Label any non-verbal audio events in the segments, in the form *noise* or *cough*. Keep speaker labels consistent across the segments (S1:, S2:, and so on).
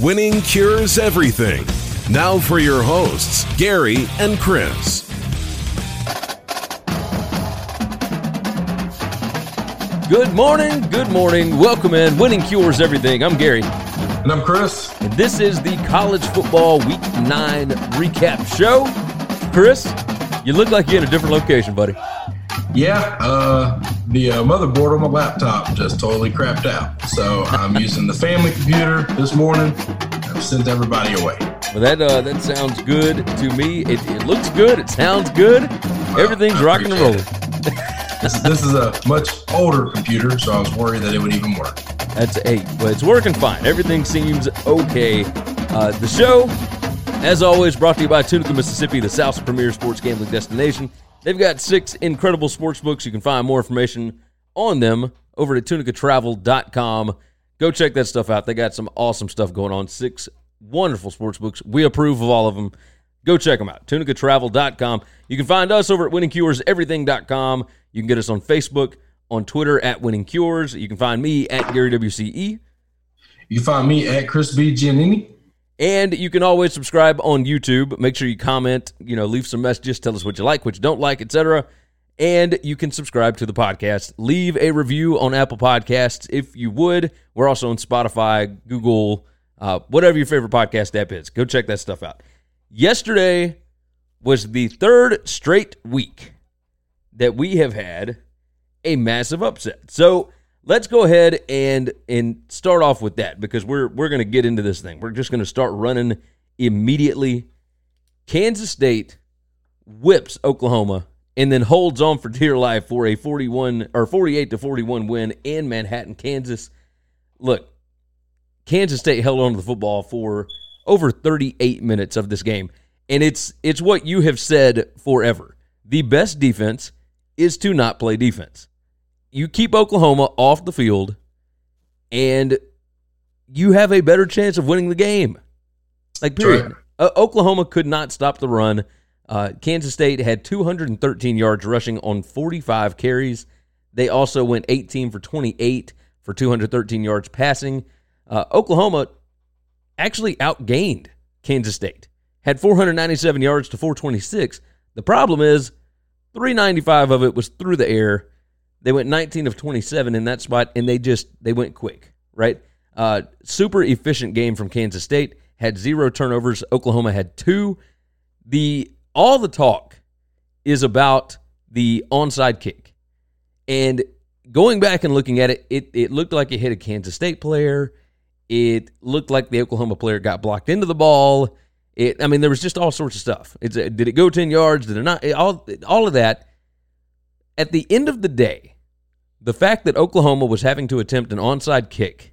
S1: Winning cures everything. Now for your hosts, Gary and Chris.
S2: Good morning, good morning. Welcome in. Winning cures everything. I'm Gary.
S3: And I'm Chris.
S2: And this is the college football week nine recap show. Chris, you look like you're in a different location, buddy.
S3: Yeah, uh, the uh, motherboard on my laptop just totally crapped out. So I'm using the family computer this morning. I've sent everybody away.
S2: Well, that uh, that sounds good to me. It, it looks good. It sounds good. Everything's
S3: I
S2: rocking and rolling. *laughs*
S3: This is, this is a much older computer, so I was worried that it would even work.
S2: That's eight, but it's working fine. Everything seems okay. Uh, the show, as always, brought to you by Tunica, Mississippi, the South's premier sports gambling destination. They've got six incredible sports books. You can find more information on them over at tunicatravel.com. Go check that stuff out. They got some awesome stuff going on. Six wonderful sports books. We approve of all of them. Go check them out. Tunicatravel.com. You can find us over at winningcureseverything.com. You can get us on Facebook, on Twitter at Winning Cures. You can find me at Gary WCE.
S3: You can find me at Chris B. Giannini.
S2: And you can always subscribe on YouTube. Make sure you comment, you know, leave some messages, tell us what you like, what you don't like, etc. And you can subscribe to the podcast. Leave a review on Apple Podcasts if you would. We're also on Spotify, Google, uh, whatever your favorite podcast app is. Go check that stuff out. Yesterday was the third straight week that we have had a massive upset. So let's go ahead and and start off with that because we're we're going to get into this thing. We're just going to start running immediately. Kansas State whips Oklahoma and then holds on for dear life for a 41 or 48 to 41 win in Manhattan, Kansas. Look, Kansas State held on to the football for over 38 minutes of this game. And it's it's what you have said forever. The best defense is to not play defense. You keep Oklahoma off the field and you have a better chance of winning the game. Like period.
S3: Right.
S2: Uh, Oklahoma could not stop the run. Uh, Kansas State had 213 yards rushing on 45 carries. They also went 18 for 28 for 213 yards passing. Uh, Oklahoma actually outgained Kansas State. Had 497 yards to 426. The problem is 395 of it was through the air. They went 19 of 27 in that spot, and they just they went quick, right? Uh, super efficient game from Kansas State. Had zero turnovers. Oklahoma had two. The all the talk is about the onside kick, and going back and looking at it, it it looked like it hit a Kansas State player. It looked like the Oklahoma player got blocked into the ball. It, I mean, there was just all sorts of stuff. It's, did it go ten yards? Did it not? It- all all of that. At the end of the day, the fact that Oklahoma was having to attempt an onside kick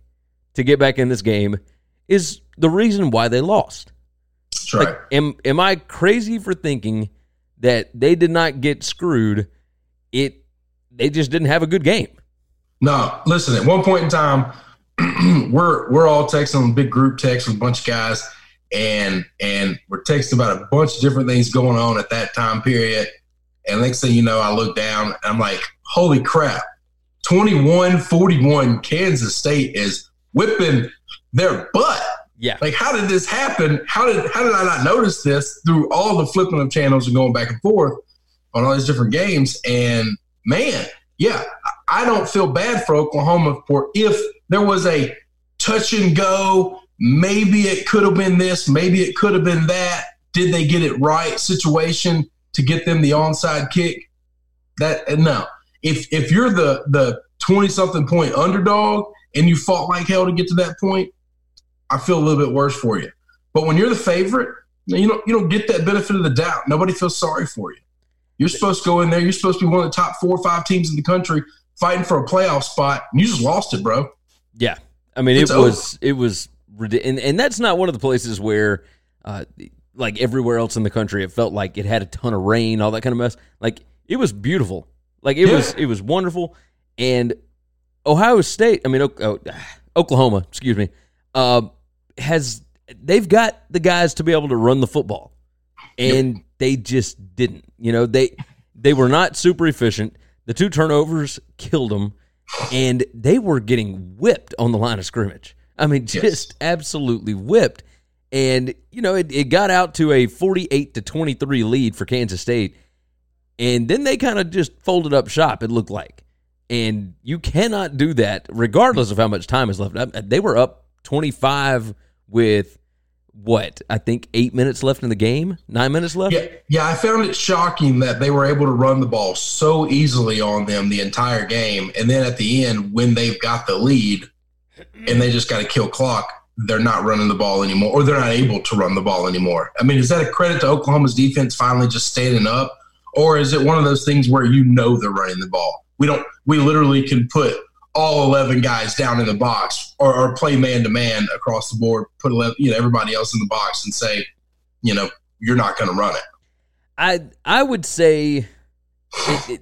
S2: to get back in this game is the reason why they lost.
S3: That's right.
S2: Like, am am I crazy for thinking that they did not get screwed? It they just didn't have a good game.
S3: No, listen. At one point in time, *clears throat* we're we're all texting a big group text with a bunch of guys, and and we're texting about a bunch of different things going on at that time period. And next thing you know, I look down and I'm like, holy crap. 21-41 Kansas State is whipping their butt.
S2: Yeah.
S3: Like, how did this happen? How did how did I not notice this through all the flipping of channels and going back and forth on all these different games? And man, yeah, I don't feel bad for Oklahoma for if there was a touch and go. Maybe it could have been this. Maybe it could have been that. Did they get it right? Situation to get them the onside kick. That no. If if you're the the twenty something point underdog and you fought like hell to get to that point, I feel a little bit worse for you. But when you're the favorite, you don't you don't get that benefit of the doubt. Nobody feels sorry for you. You're supposed to go in there. You're supposed to be one of the top four or five teams in the country fighting for a playoff spot. And you just lost it, bro.
S2: Yeah, I mean
S3: It's
S2: it was it was and and that's not one of the places where, uh, like everywhere else in the country, it felt like it had a ton of rain, all that kind of mess. Like it was beautiful, like it
S3: Yeah.
S2: was it was wonderful, and Ohio State, I mean oh, *sighs* Oklahoma, excuse me, uh, has they've got the guys to be able to run the football, and they just didn't. You know they they were not super efficient. The two turnovers killed them, and they were getting whipped on the line of scrimmage. I mean, just absolutely whipped. And you know, it, it got out to a forty-eight to twenty-three lead for Kansas State, and then they kind of just folded up shop. It looked like, and you cannot do that regardless of how much time is left. They were up twenty-five with what I think eight minutes left in the game, nine minutes left.
S3: Yeah, yeah. I found it shocking that they were able to run the ball so easily on them the entire game, and then at the end, when they've got the lead, and they just got to kill clock, they're not running the ball anymore, or they're not able to run the ball anymore. I mean, is that a credit to Oklahoma's defense finally just standing up, or is it one of those things where you know they're running the ball? We don't. We literally can put all 11 guys down in the box or, or play man to man across the board, put 11, you know, everybody else in the box and say, you know, you're not going to run it.
S2: I I would say it, it,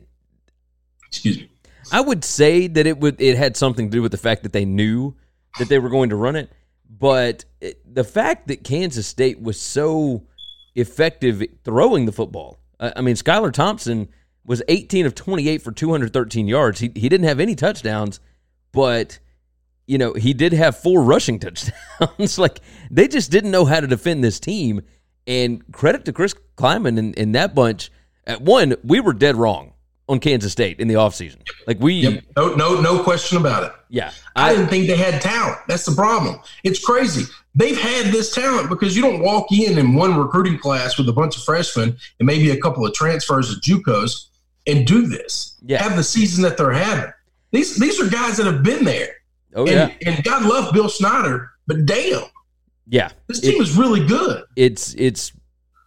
S3: Excuse me.
S2: I would say that it would it had something to do with the fact that they knew that they were going to run it, but it, the fact that Kansas State was so effective throwing the football. I, I mean, Skylar Thompson was 18 of 28 for 213 yards. He he didn't have any touchdowns, but you know, he did have four rushing *laughs* touchdowns. *laughs* like they just didn't know how to defend this team. And credit to Chris Klieman and, and that bunch. At one, we were dead wrong on Kansas State in the offseason. Like we
S3: Yep. No, no, no question about it.
S2: yeah.
S3: I,
S2: I
S3: didn't think they had talent. That's the problem. It's crazy. They've had this talent because you don't walk in in one recruiting class with a bunch of freshmen and maybe a couple of transfers of JUCOs and do this.
S2: Yeah.
S3: Have the season that they're having. These these are guys that have been there.
S2: oh
S3: and,
S2: yeah.
S3: and God love Bill Snyder, but damn,
S2: Yeah.
S3: this team is really good.
S2: it's it's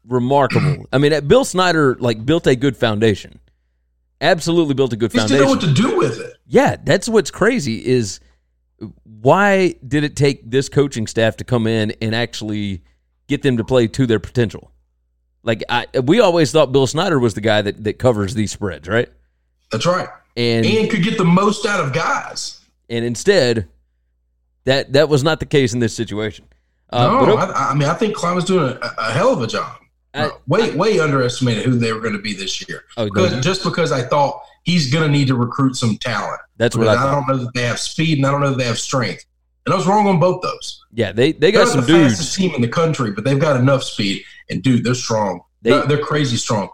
S2: remarkable. I mean, Bill Snyder like built a good foundation. Absolutely built a good
S3: He just didn't know what to do with it.
S2: Yeah, that's what's crazy is why did it take this coaching staff to come in and actually get them to play to their potential? Like I we always thought Bill Snyder was the guy that, that covers these spreads, right?
S3: That's right.
S2: And
S3: And could get the most out of guys.
S2: and instead that that was not the case in this situation. Uh,
S3: no,
S2: okay-
S3: I, I mean I think Klein's doing a, a hell of a job.
S2: I-
S3: Uh, way way underestimated who they were going to be this year.
S2: Oh,
S3: Because- just because I thought he's going to need to recruit some talent.
S2: That's what I
S3: I, don't know that they have speed and I don't know that they have strength. And I was wrong on both those.
S2: yeah, they they got some
S3: the
S2: dudes.
S3: fastest team in the country, but they've got enough speed. And dude, they're strong.
S2: They-
S3: are they're crazy strong.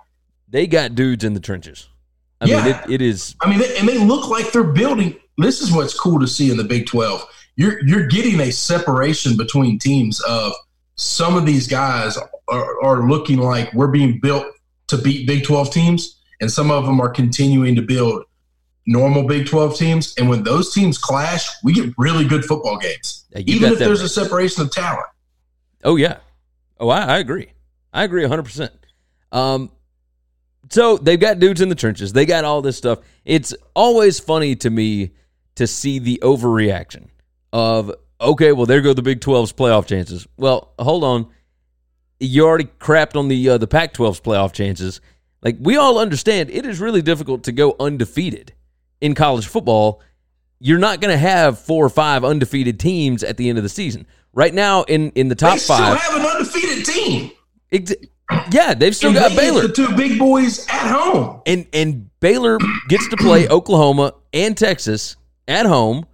S2: They got dudes in the trenches. I
S3: Yeah.
S2: mean, it, it is
S3: I mean, they, and they look like they're building. This is what's cool to see in the Big Twelve. You're you're getting a separation between teams of some of these guys are, are looking like we're being built to beat Big Twelve teams, and some of them are continuing to build normal Big Twelve teams. And when those teams clash, we get really good football games,
S2: Yeah,
S3: even if there's
S2: right.
S3: a separation of talent.
S2: Oh yeah. Oh, I, I agree. I agree 100%. Um, so they've got dudes in the trenches. They got all this stuff. It's always funny to me to see the overreaction of, okay, well, there go the Big 12's playoff chances. Well, hold on. You already crapped on the uh, the Pac 12's playoff chances. Like, we all understand it is really difficult to go undefeated in college football. You're not going to have four or five undefeated teams at the end of the season. Right now, in, in the top
S3: they still
S2: five,
S3: have an undefeated team.
S2: Ex- yeah, they've still
S3: And
S2: got
S3: they
S2: Baylor,
S3: the two big boys at home.
S2: and and Baylor gets to play Oklahoma and Texas at home.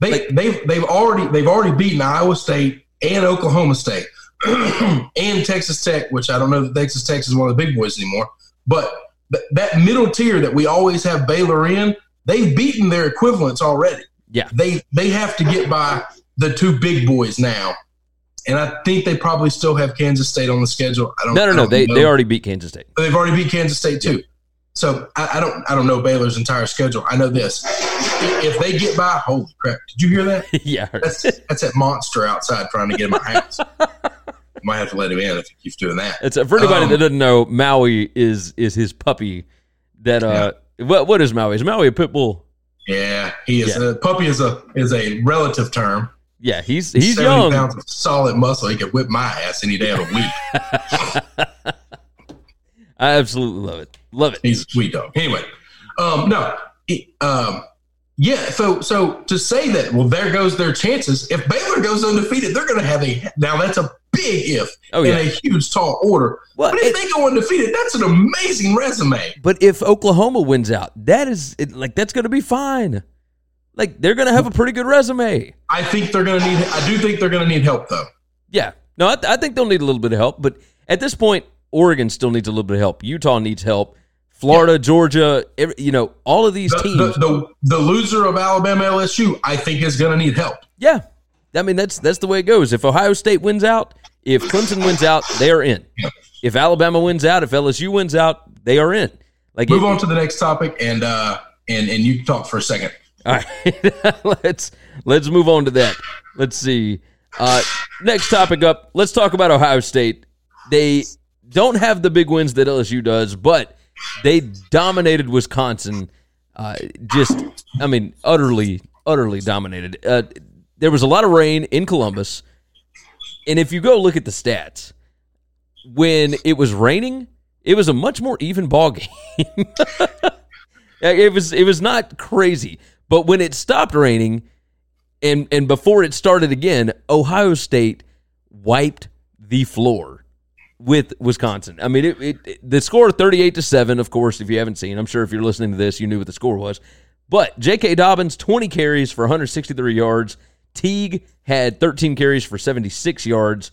S3: They
S2: Like-
S3: they've they've already they've already beaten Iowa State and Oklahoma State and Texas Tech, which I don't know that Texas Tech is one of the big boys anymore. But th- that middle tier that we always have Baylor in, they've beaten their equivalents already.
S2: Yeah.
S3: They they have to get by the two big boys now. And I think they probably still have Kansas State on the schedule. I don't
S2: No, no, no.
S3: don't
S2: They
S3: know.
S2: they already beat Kansas State.
S3: They've already beat Kansas State too. So I, I don't I don't know Baylor's entire schedule. I know this. If they get by, holy crap! Did you hear that? *laughs*
S2: yeah,
S3: That's that's that monster outside trying to get in my house. *laughs* might have to let him in if he keeps doing that.
S2: It's uh, for anybody
S3: Um,
S2: that doesn't know. Maui is is his puppy. That uh, what what is Maui? Is Maui a pit bull?
S3: Yeah, he is.
S2: Yeah.
S3: A, puppy is a is a relative term.
S2: Yeah, he's he's
S3: 70
S2: young.
S3: pounds of solid muscle. He could whip my ass any day of the week. *laughs*
S2: I absolutely love it. Love it.
S3: He's a sweet dog. Anyway, um, no, he- um, yeah. So, so to say that, well, there goes their chances. If Baylor goes undefeated, they're going to have a now. That's a big if
S2: Oh,
S3: in a huge tall order.
S2: Well,
S3: but if
S2: it-
S3: they go undefeated, that's an amazing resume.
S2: But if Oklahoma wins out, that is it, like that's going to be fine. Like they're going to have a pretty good resume.
S3: I think they're going to need. I do think they're going to need help though.
S2: Yeah. No, I, I think they'll need a little bit of help. But at this point, Oregon still needs a little bit of help. Utah needs help. Florida, Georgia, every, you know, all of these
S3: The,
S2: teams.
S3: the, the, the loser of Alabama LSU, I think, is going to need help.
S2: Yeah, I mean that's that's the way it goes. If Ohio State wins out, if Clemson wins out, they are in. If Alabama wins out, if LSU wins out, they are in. Like
S3: Move
S2: it-
S3: on to the next topic, and uh, and and you can talk for a second.
S2: All right, *laughs* let's let's move on to that. Let's see. Uh, next topic up. Let's talk about Ohio State. They don't have the big wins that LSU does, but they dominated Wisconsin. Uh, just, I mean, utterly, utterly dominated. Uh, there was a lot of rain in Columbus, and if you go look at the stats, when it was raining, it was a much more even ball game. *laughs* it was it was not crazy, but when it stopped raining, and and before it started again, Ohio State wiped the floor with Wisconsin. I mean, it, it, the score thirty eight to seven. Of course, if you haven't seen, I'm sure if you're listening to this, you knew what the score was. But J.K. Dobbins twenty carries for 163 yards. Teague had 13 carries for 76 yards.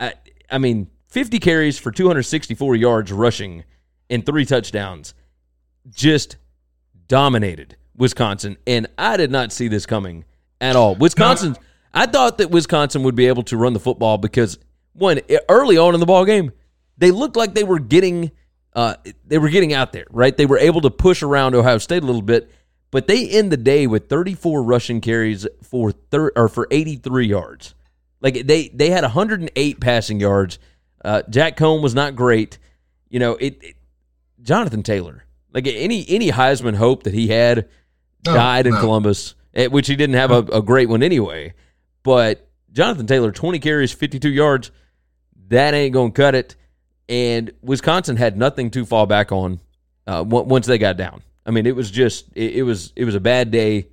S2: I, I mean, 50 carries for 264 yards rushing and three touchdowns. Just dominated Wisconsin, and I did not see this coming at all. Wisconsin, I thought that Wisconsin would be able to run the football because one early on in the ball game, they looked like they were getting uh, they were getting out there, right? They were able to push around Ohio State a little bit, but they end the day with 34 rushing carries for thir- or for 83 yards. Like they they had 108 passing yards. Uh, Jack Coan was not great. You know, it, it Jonathan Taylor, like any any Heisman hope that he had,
S3: No,
S2: died in
S3: no.
S2: Columbus, eh, which he didn't have a, a great one anyway. But Jonathan Taylor, 20 carries, 52 yards, that ain't gonna cut it. And Wisconsin had nothing to fall back on uh, on- once they got down. I mean, it was just it, it was it was a bad day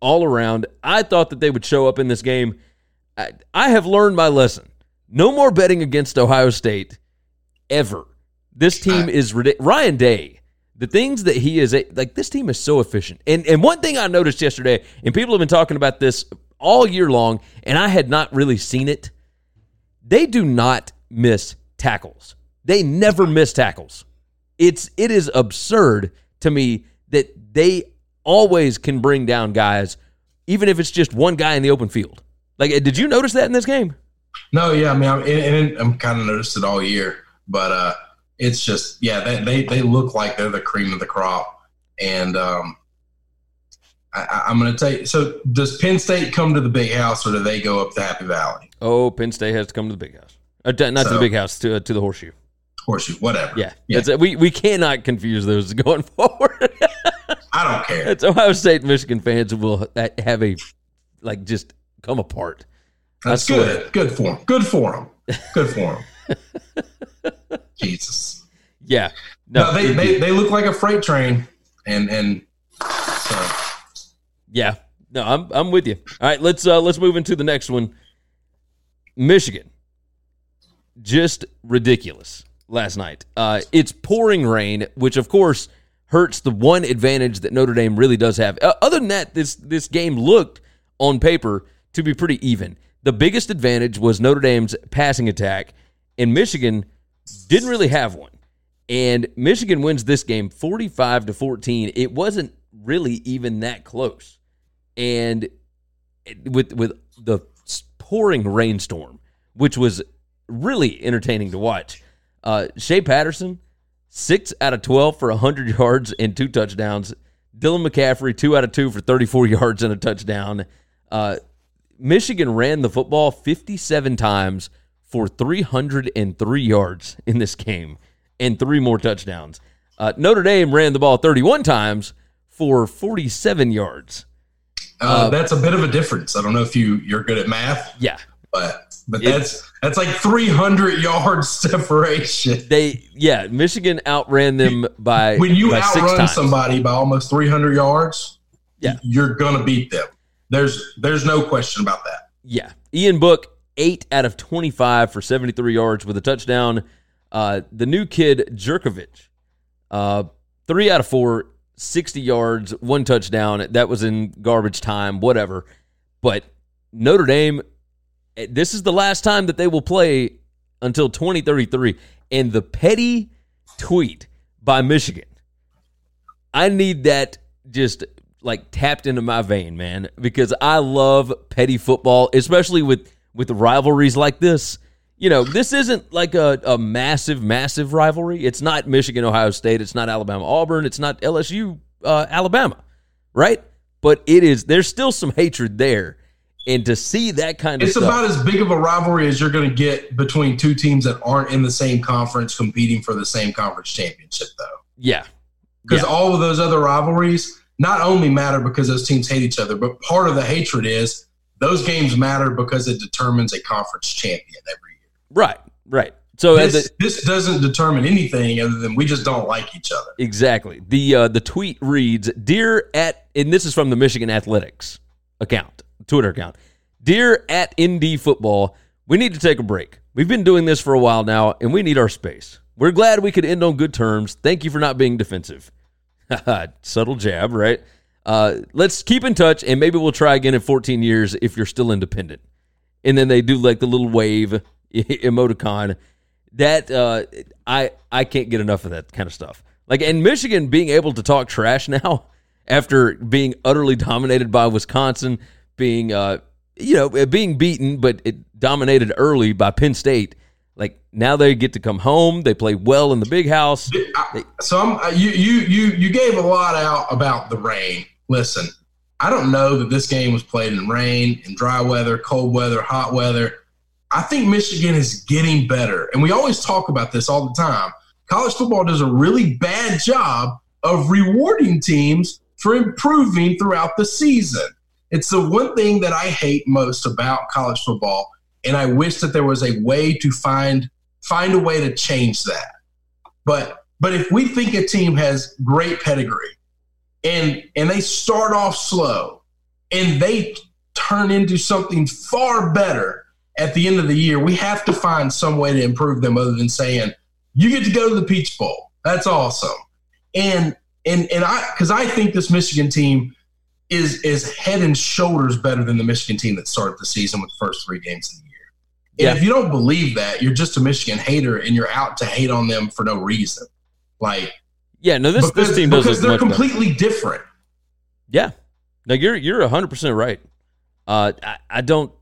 S2: all around. I thought that they would show up in this game. I, I have learned my lesson. No more betting against Ohio State ever. This team is ridiculous. Ryan Day, the things that he is like, this team is so efficient. And and one thing I noticed yesterday, and people have been talking about this all year long, and I had not really seen it. They do not miss tackles. They never miss tackles. It's it is absurd to me they always can bring down guys, even if it's just one guy in the open field. Like, did you notice that in this game?
S3: No, yeah, I mean, I'm, and, I'm kind of noticed it all year, but uh, it's just, yeah, they, they they look like they're the cream of the crop, and um, I, I'm going to tell you. So, does Penn State come to the big house, or do they go up to Happy Valley,
S2: Oh, Penn State has to come to the big house. Uh, not to the big house, to, uh, to the horseshoe.
S3: horseshoe, whatever?
S2: Yeah.
S3: yeah.
S2: We, we cannot confuse those *laughs* going forward.
S3: I don't care.
S2: That's Ohio State Michigan fans will have a, like, just come apart.
S3: That's good. Good for them. Good for them. Good for them. *laughs* Jesus.
S2: Yeah. No,
S3: No, they, they they look like a freight train, and and so
S2: Yeah. No, I'm I'm with you. All right, let's uh let's move into the next one. Michigan. Just ridiculous last night. Uh it's pouring rain, which of course hurts the one advantage that Notre Dame really does have. Uh, other than that, this this game looked on paper to be pretty even. The biggest advantage was Notre Dame's passing attack, and Michigan didn't really have one. And Michigan wins this game 45 to 14. It wasn't really even that close. And with with the pouring rainstorm, which was really entertaining to watch. Uh, Shea Patterson, six out of 12 for 100 yards and two touchdowns. Dylan McCaffrey, two out of two for 34 *laughs* yards and a touchdown. Uh, Michigan ran the football 57 times for 303 yards in this game and three more touchdowns. Uh, Notre Dame ran the ball 31 times for 47 yards.
S3: Uh, that's a bit of a difference. I don't know if you you're good at math,
S2: Yeah,
S3: but but that's that's like 300 yards *laughs* separation.
S2: they yeah Michigan outran them by
S3: When you
S2: by
S3: outrun somebody by almost 300 yards,
S2: Yeah.
S3: you're gonna beat them. There's there's no question about that.
S2: Yeah. Ian Book, eight out of 25 for 73 yards with a touchdown. Uh, the new kid, Jurkovec, uh, three out of four, 60 yards, one touchdown. That was in garbage time, whatever. But Notre Dame, this is the last time that they will play until 2033. And the petty tweet by Michigan, I need that just like tapped into my vein, man, because I love petty football, especially with with rivalries like this. You know, this isn't like a, a massive, massive rivalry. It's not Michigan, Ohio State. It's not Alabama, Auburn. It's not LSU, uh, Alabama, right? But it is. There's still some hatred there, and to see that kind of
S3: It's
S2: stuff,
S3: about as big of a rivalry as you're going to get between two teams that aren't in the same conference competing for the same conference championship, though.
S2: yeah,
S3: Because
S2: Yeah.
S3: all of those other rivalries not only matter because those teams hate each other, but part of the hatred is those games matter because it determines a conference champion every year.
S2: right, right. So
S3: This,
S2: the-
S3: this doesn't determine anything other than we just don't like each other.
S2: Exactly. The uh, the tweet reads, "Dear at," and this is from the Michigan Athletics account, Twitter account. Dear at ND Football, we need to take a break. We've been doing this for a while now, and we need our space. We're glad we could end on good terms. Thank you for not being defensive. *laughs* Subtle jab, right? Uh, let's keep in touch, and maybe we'll try again in 14 years if you're still independent. And then they do like the little wave *laughs* emoticon. That uh, I I can't get enough of that kind of stuff. Like, in Michigan being able to talk trash *laughs* now after being utterly dominated by Wisconsin, being uh, you know being beaten, but it dominated early by Penn State. Like now they get to come home. They play well in the big house.
S3: I, so I'm, you you you you gave a lot out about the rain. Listen, I don't know that this game was played in rain, in dry weather, cold weather, hot weather. I think Michigan is getting better, and we always talk about this all the time. College football does a really bad job of rewarding teams for improving throughout the season. It's the one thing that I hate most about college football, and I wish that there was a way to find find a way to change that. But but if we think a team has great pedigree and and they start off slow and they turn into something far better at the end of the year, we have to find some way to improve them other than saying, you get to go to the Peach Bowl. That's awesome. And and and I because I think this Michigan team is is head and shoulders better than the Michigan team that started the season with the first three games of the year. And
S2: Yeah.
S3: if you don't believe that, you're just a Michigan hater and you're out to hate on them for no reason. Like
S2: Yeah, no, this
S3: because,
S2: this team does
S3: because they're
S2: much better.
S3: completely different.
S2: Yeah. No, you're you're hundred percent right. Uh, I, I don't.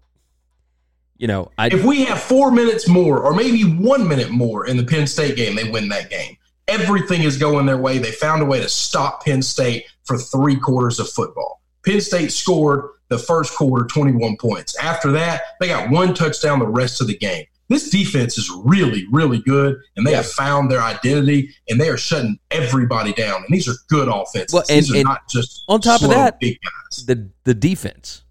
S2: You know, I
S3: If we have four minutes more, or maybe one minute more in the Penn State game, they win that game. Everything is going their way. They found a way to stop Penn State for three quarters of football. Penn State scored the first quarter 21 points. After that, they got one touchdown the rest of the game. This defense is really, really good, and they have found their identity, and they are shutting everybody down. And these are good offenses.
S2: Well, and-
S3: these are
S2: and
S3: not just
S2: on top of that,
S3: big guys.
S2: the the defense,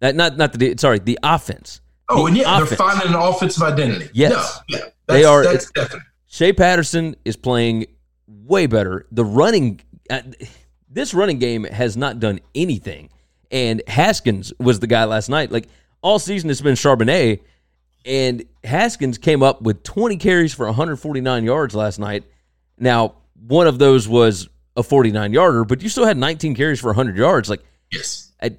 S2: that not not the sorry the offense.
S3: Oh,
S2: The
S3: and yeah,
S2: offense.
S3: they're finding an offensive identity.
S2: Yes.
S3: No, yeah, that's,
S2: They are-
S3: That's definite.
S2: Shea Patterson is playing way better. The running, uh, this running game has not done anything. And Haskins was the guy last night. Like all season, it's been Charbonnet, and Haskins came up with 20 carries for 149 yards last night. Now, one of those was a 49 yarder, but you still had 19 carries for 100 yards. Like
S3: Yes.
S2: I,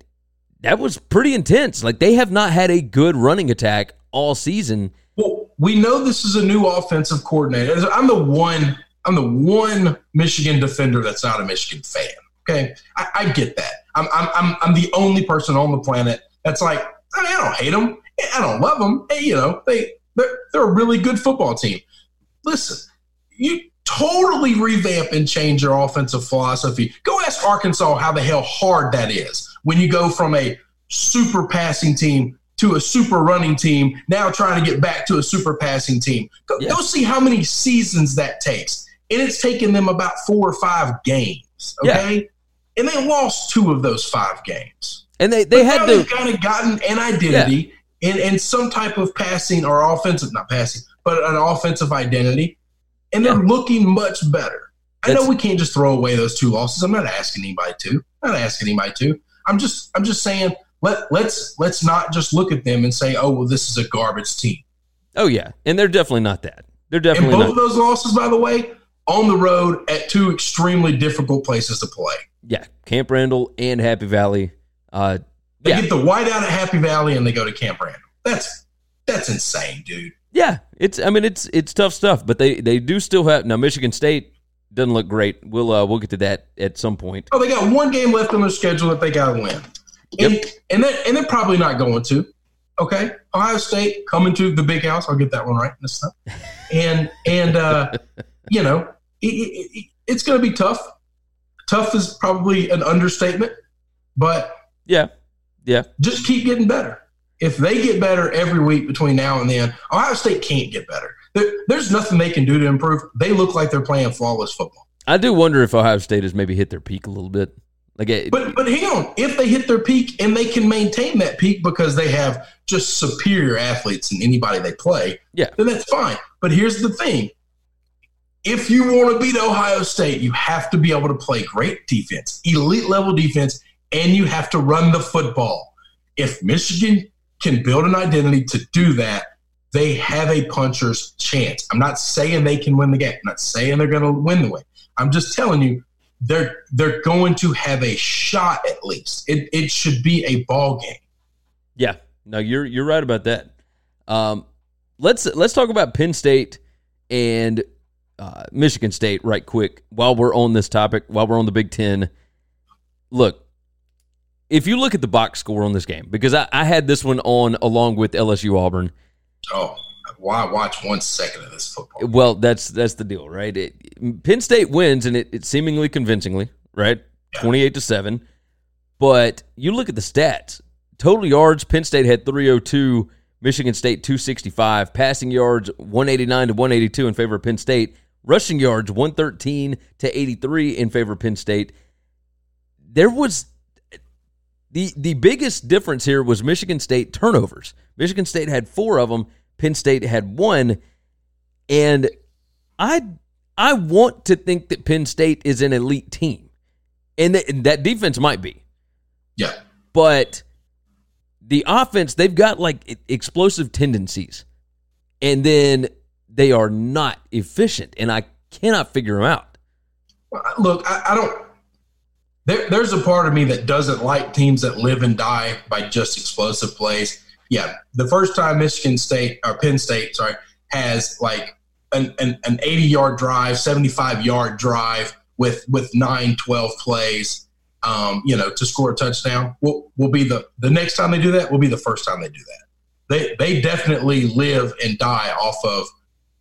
S2: that was pretty intense. Like they have not had a good running attack all season.
S3: Well, we know this is a new offensive coordinator. I'm the one. I'm the one Michigan defender that's not a Michigan fan. Okay, I, I get that. I'm, I'm I'm I'm the only person on the planet that's like I, mean, I don't hate them. I don't love them. Hey, you know they they're, they're a really good football team. Listen, you totally revamp and change your offensive philosophy. Go ask Arkansas how the hell hard that is when you go from a super passing team to a super running team, now trying to get back to a super passing team. Go,
S2: Yeah.
S3: go see how many seasons that takes. And it's taken them about four or five games.
S2: Yeah.
S3: Okay. And they lost two of those five games.
S2: And they, they
S3: But
S2: had
S3: now
S2: to
S3: they've kind of gotten an identity and, and some type of passing or offensive, not passing, but an offensive identity. And they're
S2: Yeah.
S3: looking much better. I know we can't just throw away those two losses. I'm not asking anybody to. I'm not asking anybody to. I'm just I'm just saying let let's let's not just look at them and say, oh well, this is a garbage team.
S2: Oh yeah, and they're definitely not that. They're
S3: And
S2: definitely
S3: both
S2: not.
S3: of those losses, by the way, on the road at two extremely difficult places to play.
S2: Yeah, Camp Randall and Happy Valley. Uh,
S3: They
S2: yeah,
S3: get the whiteout at Happy Valley and they go to Camp Randall. That's that's insane, dude.
S2: yeah. It's I mean it's it's tough stuff, but they they do still have now. Michigan State doesn't look great. We'll uh, we'll get to that at some point.
S3: Oh, they got one game left on their schedule that they got to win, and and they and they're probably not going to. Okay, Ohio State coming to the big house. I'll get that one right this time. And and uh, *laughs* you know it, it, it, it's going to be tough. Tough is probably an understatement, but
S2: Yeah, yeah,
S3: just keep getting better. If they get better every week between now and then, Ohio State can't get better. There, there's nothing they can do to improve. They look like they're playing flawless football.
S2: I do wonder if Ohio State has maybe hit their peak a little bit. Like, it,
S3: But but hang on, if they hit their peak and they can maintain that peak because they have just superior athletes in anybody they play,
S2: Yeah.
S3: then that's fine. But here's the thing: if you want to beat Ohio State, you have to be able to play great defense, elite level defense, and you have to run the football. If Michigan can build an identity to do that, they have a puncher's chance. I'm not saying they can win the game. I'm not saying they're going to win the way. I'm just telling you they're they're going to have a shot at least. It it should be a ball game.
S2: yeah, no, you're you're right about that. Um, let's let's talk about Penn State and uh, Michigan State right quick while we're on this topic. While we're on the Big Ten, look, if you look at the box score on this game, because I, I had this one on along with LSU Auburn.
S3: Oh, why watch one second of this football?
S2: Well, that's that's the deal, right? It, Penn State wins, and it, it seemingly convincingly, right? Twenty-eight to seven. But you look at the stats: total yards, Penn State had three hundred two, Michigan State two sixty-five, passing yards one eighty-nine to one eighty-two in favor of Penn State, rushing yards one thirteen to eighty-three in favor of Penn State. There was the the biggest difference here was Michigan State turnovers. Michigan State had four of them. Penn State had one, and I I want to think that Penn State is an elite team, and that, and that defense might be,
S3: Yeah,
S2: but the offense they've got like explosive tendencies, and then they are not efficient, and I cannot figure them out.
S3: look, I, I don't. There, there's a part of me that doesn't like teams that live and die by just explosive plays. Yeah, the first time Michigan State or Penn State, sorry, has like an, an, an 80 yard drive, 75 yard drive with with 9, 12 plays, um, you know, to score a touchdown. Will will be the the next time they do that. Will be the first time they do that. They they definitely live and die off of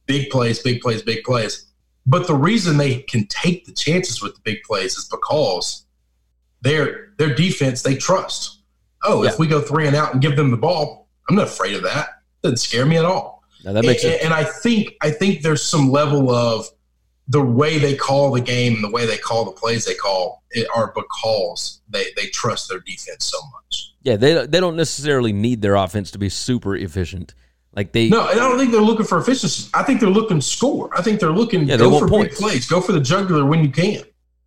S3: big plays, big plays, big plays. But the reason they can take the chances with the big plays is because their their defense they trust. Oh,
S2: Yeah.
S3: if we go three and out and give them the ball, I'm not afraid of that. Doesn't scare me at all.
S2: Now that makes
S3: and,
S2: sense.
S3: and I think I think there's some level of the way they call the game and the way they call the plays they call it are because they they trust their defense so much.
S2: Yeah, they they don't necessarily need their offense to be super efficient. Like they
S3: No, I don't think they're looking for efficiency. I think they're looking score. I think they're looking
S2: Yeah, they
S3: go for
S2: points.
S3: big plays, go for the jugular when you can.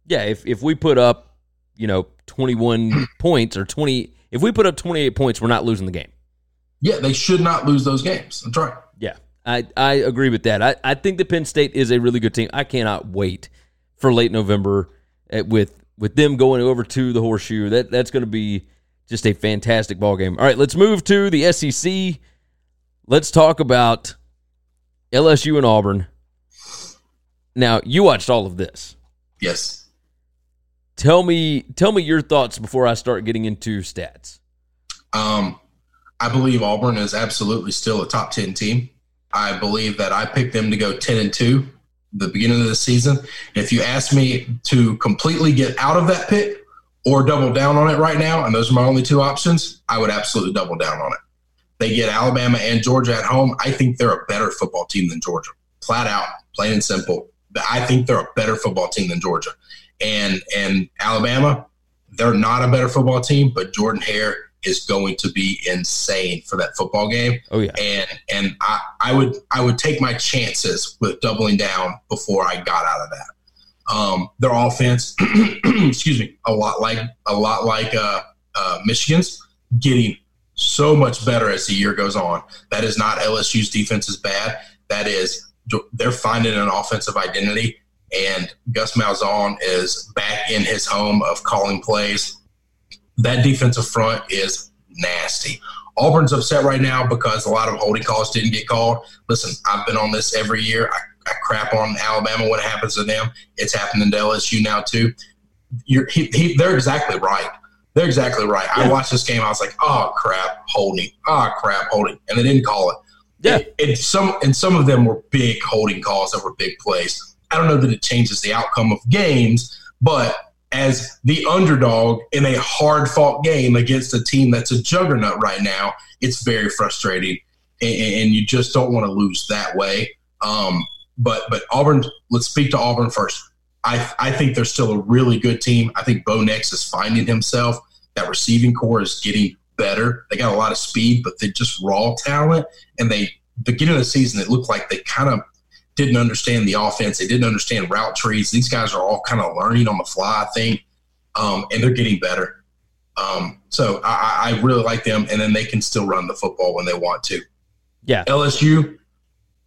S2: yeah, if if we put up, you know, 21 *clears throat* points or 20 if we put up 28 points, we're not losing the game.
S3: Yeah, they should not lose those games. That's right.
S2: Yeah. I, I agree with that. I, I think the Penn State is a really good team. I cannot wait for late November uh, with with them going over to the horseshoe. That that's going to be just a fantastic ball game. All right, let's move to the SEC. Let's talk about LSU and Auburn. Now, you watched all of this.
S3: Yes.
S2: Tell me tell me your thoughts before I start getting into stats.
S3: Um, I believe Auburn is absolutely still a top 10 team. I believe that I picked them to go 10 and 2 the beginning of the season. If you ask me to completely get out of that pick or double down on it right now, and those are my only two options, I would absolutely double down on it. They get Alabama and Georgia at home. I think they're a better football team than Georgia, flat out, plain and simple. I think they're a better football team than Georgia, and and Alabama, they're not a better football team, but Jordan Hare is going to be insane for that football game.
S2: Oh yeah,
S3: and and I, I would I would take my chances with doubling down before I got out of that. Um, their offense, *clears throat* excuse me, a lot like a lot like uh, uh, Michigan's, getting so much better as the year goes on. That is not LSU's defense is bad. That is they're finding an offensive identity, and Gus Malzahn is back in his home of calling plays that defensive front is nasty. Auburn's upset right now because a lot of holding calls didn't get called. Listen, I've been on this every year. I, I crap on Alabama when it happens to them. It's happening to LSU now too. He, he, they're exactly right. They're exactly right. Yeah. I watched this game. I was like, "Oh crap, holding! Oh crap, holding!" And they didn't call it.
S2: Yeah.
S3: And some and some of them were big holding calls that were big plays. I don't know that it changes the outcome of games, but as the underdog in a hard fought game against a team that's a juggernaut right now, it's very frustrating. And, and you just don't want to lose that way. Um, but but Auburn, let's speak to Auburn first. I, I think they're still a really good team. I think Bo Nix is finding himself. That receiving corps is getting better. They got a lot of speed, but they're just raw talent. And they beginning of the season, it looked like they kind of didn't understand the offense. They didn't understand route trees. These guys are all kind of learning on the fly, I think, um, and they're getting better. Um, so I, I, really like them, and then they can still run the football when they want to.
S2: Yeah.
S3: LSU,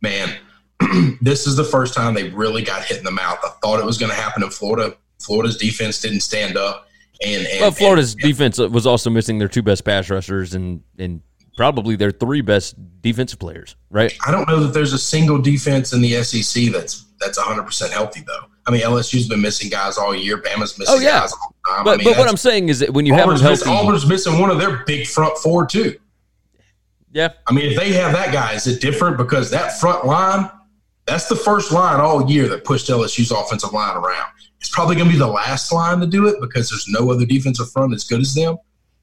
S3: man, *clears throat* this is the first time they really got hit in the mouth. I thought it was going to happen in Florida. Florida's defense didn't stand up. And, and
S2: well, Florida's
S3: and,
S2: defense was also missing their two best pass rushers and and probably their three best defensive players, right?
S3: I don't know that there's a single defense in the SEC that's that's 100% healthy though. I mean, LSU's been missing guys all year. Bama's missing
S2: oh, yeah.
S3: guys all the time.
S2: But,
S3: I mean,
S2: but what I'm saying is that when you
S3: Auburn's
S2: have
S3: missing,
S2: healthy,
S3: Auburn's missing one of their big front four too.
S2: Yeah.
S3: I mean, if they have that guy, is it different? Because that front line, that's the first line all year that pushed LSU's offensive line around. It's probably going to be the last line to do it because there's no other defensive front as good as them.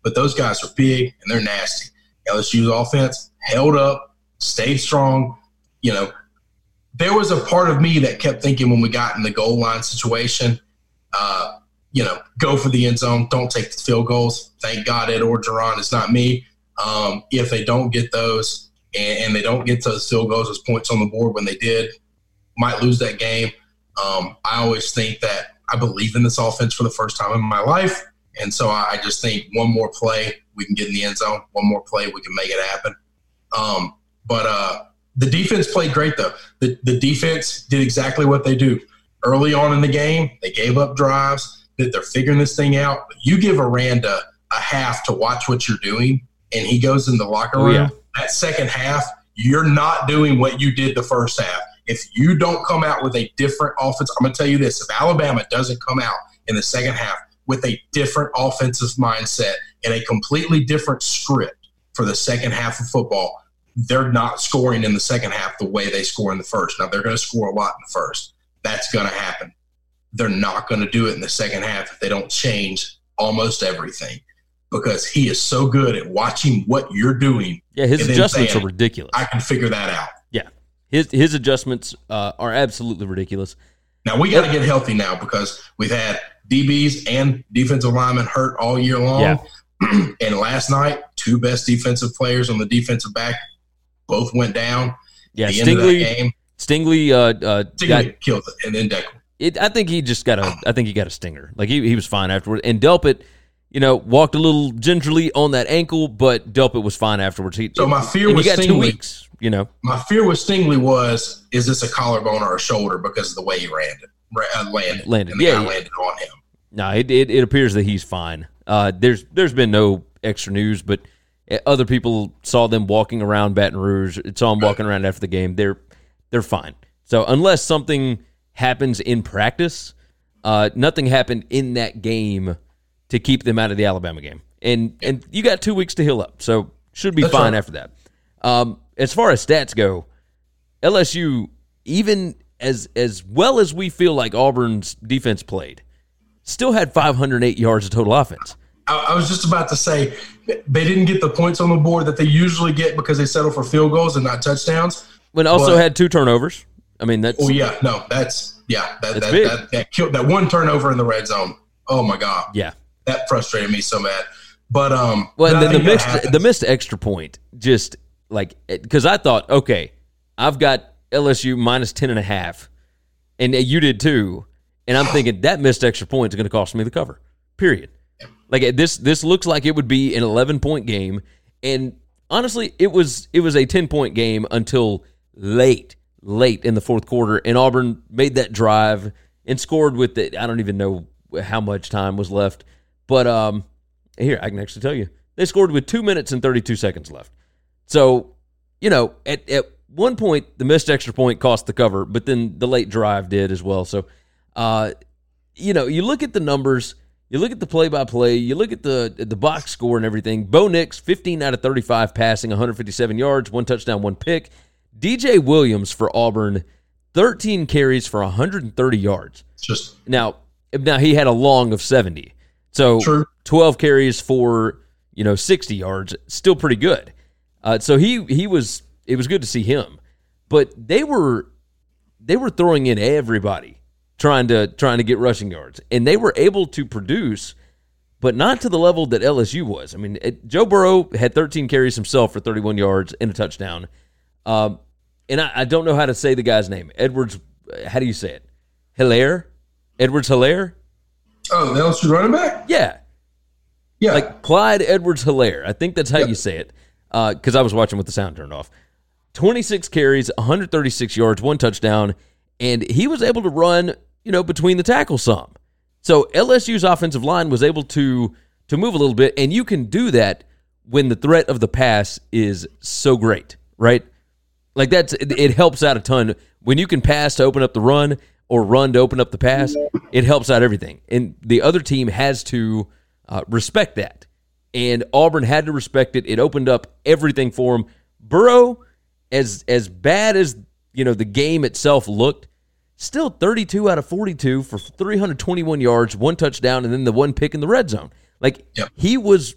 S3: But those guys are big and they're nasty. LSU's offense held up, stayed strong. You know, there was a part of me that kept thinking when we got in the goal line situation, uh, you know, go for the end zone, don't take the field goals. Thank God Ed Orgeron is not me. Um, if they don't get those and, and, they don't get to still goals as points on the board when they did, might lose that game. Um, I always think that I believe in this offense for the first time in my life. And so I, I just think one more play, we can get in the end zone. One more play, we can make it happen. Um, but uh, the defense played great, though. The, the defense did exactly what they do. Early on in the game, they gave up drives, that they're figuring this thing out. But you give Aranda a half to watch what you're doing, and he goes in the locker room. Oh, yeah. That second half, you're not doing what you did the first half. If you don't come out with a different offense, I'm going to tell you this: if Alabama doesn't come out in the second half with a different offensive mindset and a completely different script for the second half of football, they're not scoring in the second half the way they score in the first. Now they're going to score a lot in the first. That's going to happen. They're not going to do it in the second half if they don't change almost everything because he is so good at watching what you're doing.
S2: Yeah, his adjustments saying, are ridiculous.
S3: I can figure that out.
S2: Yeah, his his adjustments uh, are absolutely ridiculous.
S3: Now we got to get healthy now because we've had DBs and defensive linemen hurt all year long.
S2: Yeah. *clears throat*
S3: and last night, two best defensive players on the defensive back both went down.
S2: Yeah, Stingley. Stingley, uh, uh,
S3: Stingley got, killed it, and then Decker.
S2: It, I think he just got a. I think he got a stinger. Like he, he was fine afterwards. And Delpit, you know, walked a little gingerly on that ankle, but Delpit was fine afterwards. He,
S3: so my fear was
S2: got
S3: Stingley,
S2: two weeks. You know,
S3: my fear with Stingley was: is this a collarbone or a shoulder because of the way he landed? Uh, landed,
S2: landed.
S3: and the
S2: yeah,
S3: landed on him.
S2: No, it, it, it appears that he's fine. Uh, there's there's been no extra news, but eh, other people saw them walking around Baton Rouge. Saw them walking around after the game. They're they're fine. So unless something happens in practice, uh, nothing happened in that game to keep them out of the Alabama game. And and you got two weeks to heal up, so should be
S3: That's
S2: fine
S3: right.
S2: after that. Um, as far as stats go, LSU even as as well as we feel like Auburn's defense played, still had 508 yards of total offense.
S3: I, I was just about to say they didn't get the points on the board that they usually get because they settle for field goals and not touchdowns.
S2: When also
S3: But-
S2: had two turnovers. I mean, that's
S3: Oh yeah, no, that's yeah, that
S2: That's
S3: that, that that killed that one turnover in the red zone. Oh my god,
S2: yeah.
S3: That frustrated me so bad. But um,
S2: Well, and then the missed
S3: happens.
S2: the missed extra point just like eh, because I thought, okay, I've got LSU minus ten and a half, and eh, you did too, and I'm thinking that missed extra point is going to cost me the cover. Period. Like eh, this, this looks like it would be an 11 point game, and honestly, it was it was a 10 point game until late, late in the fourth quarter, and Auburn made that drive and scored with it. I don't even know how much time was left, but um, here I can actually tell you they scored with two minutes and 32 seconds left. So, you know, at at one point the missed extra point cost the cover, but then the late drive did as well. So, uh, you know, you look at the numbers, you look at the play by play, you look at the the box score and everything. Bo Nix, 15 out of 35 passing, 157 yards, one touchdown, one pick. DJ Williams for Auburn, 13 carries for 130 yards.
S3: Just
S2: Now, now he had a long of 70. So
S3: True.
S2: 12 carries for, you know, 60 yards, still pretty good. Uh, so he he was it was good to see him. But they were they were throwing in everybody trying to trying to get rushing yards and they were able to produce but not to the level that LSU was. I mean, it, Joe Burrow had 13 carries himself for 31 yards and a touchdown. Um, and I, I don't know how to say the guy's name. Edwards, how do you say it? Helaire? Edwards Helaire?
S3: Oh, the LSU running back.
S2: Yeah.
S3: Yeah,
S2: Like Clyde Edwards Helaire. I think that's how you say it. Uh, because I was watching with the sound turned off. 26 carries, 136 yards, one touchdown, and he was able to run, you know, between the tackles some. So LSU's offensive line was able to to move a little bit, and you can do that when the threat of the pass is so great, right? Like that's it, it helps out a ton when you can pass to open up the run or run to open up the pass. It helps out everything, and the other team has to uh, respect that. And Auburn had to respect it. It opened up everything for him. Burrow, as as bad as you know the game itself looked, still 32 out of 42 for 321 yards, one touchdown, and then the one pick in the red zone. Like
S3: Yep.
S2: he was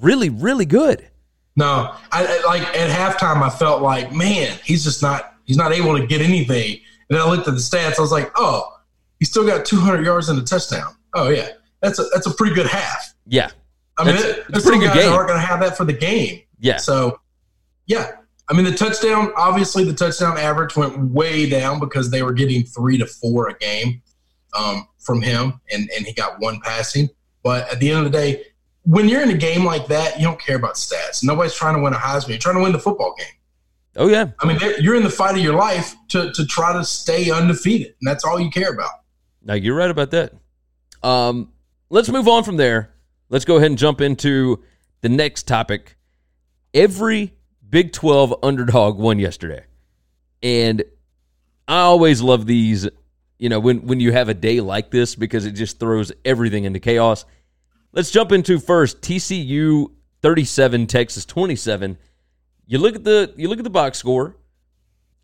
S2: really, really good.
S3: no, I, I like at halftime. I felt like, man, he's just not he's not able to get anything. And then I looked at the stats. I was like, oh, he still got 200 yards and a touchdown. Oh yeah, that's a that's a pretty good half.
S2: Yeah,
S3: I mean,
S2: That's- a pretty
S3: some
S2: good
S3: guys
S2: game.
S3: aren't going to have that for the game.
S2: yeah.
S3: So, yeah. I mean, the touchdown, obviously, the touchdown average went way down because they were getting three to four a game um, from him, and, and he got one passing. But at the end of the day, when you're in a game like that, you don't care about stats. Nobody's trying to win a Heisman. You're trying to win the football game.
S2: Oh yeah,
S3: I mean, you're in the fight of your life to, to try to stay undefeated, and that's all you care about.
S2: Now you're right about that. Um, let's move on from there. Let's go ahead and jump into the next topic. Every Big 12 underdog won yesterday. And I always love these, you know, when when you have a day like this because it just throws everything into chaos. Let's jump into first TCU 37 Texas 27. You look at the you look at the box score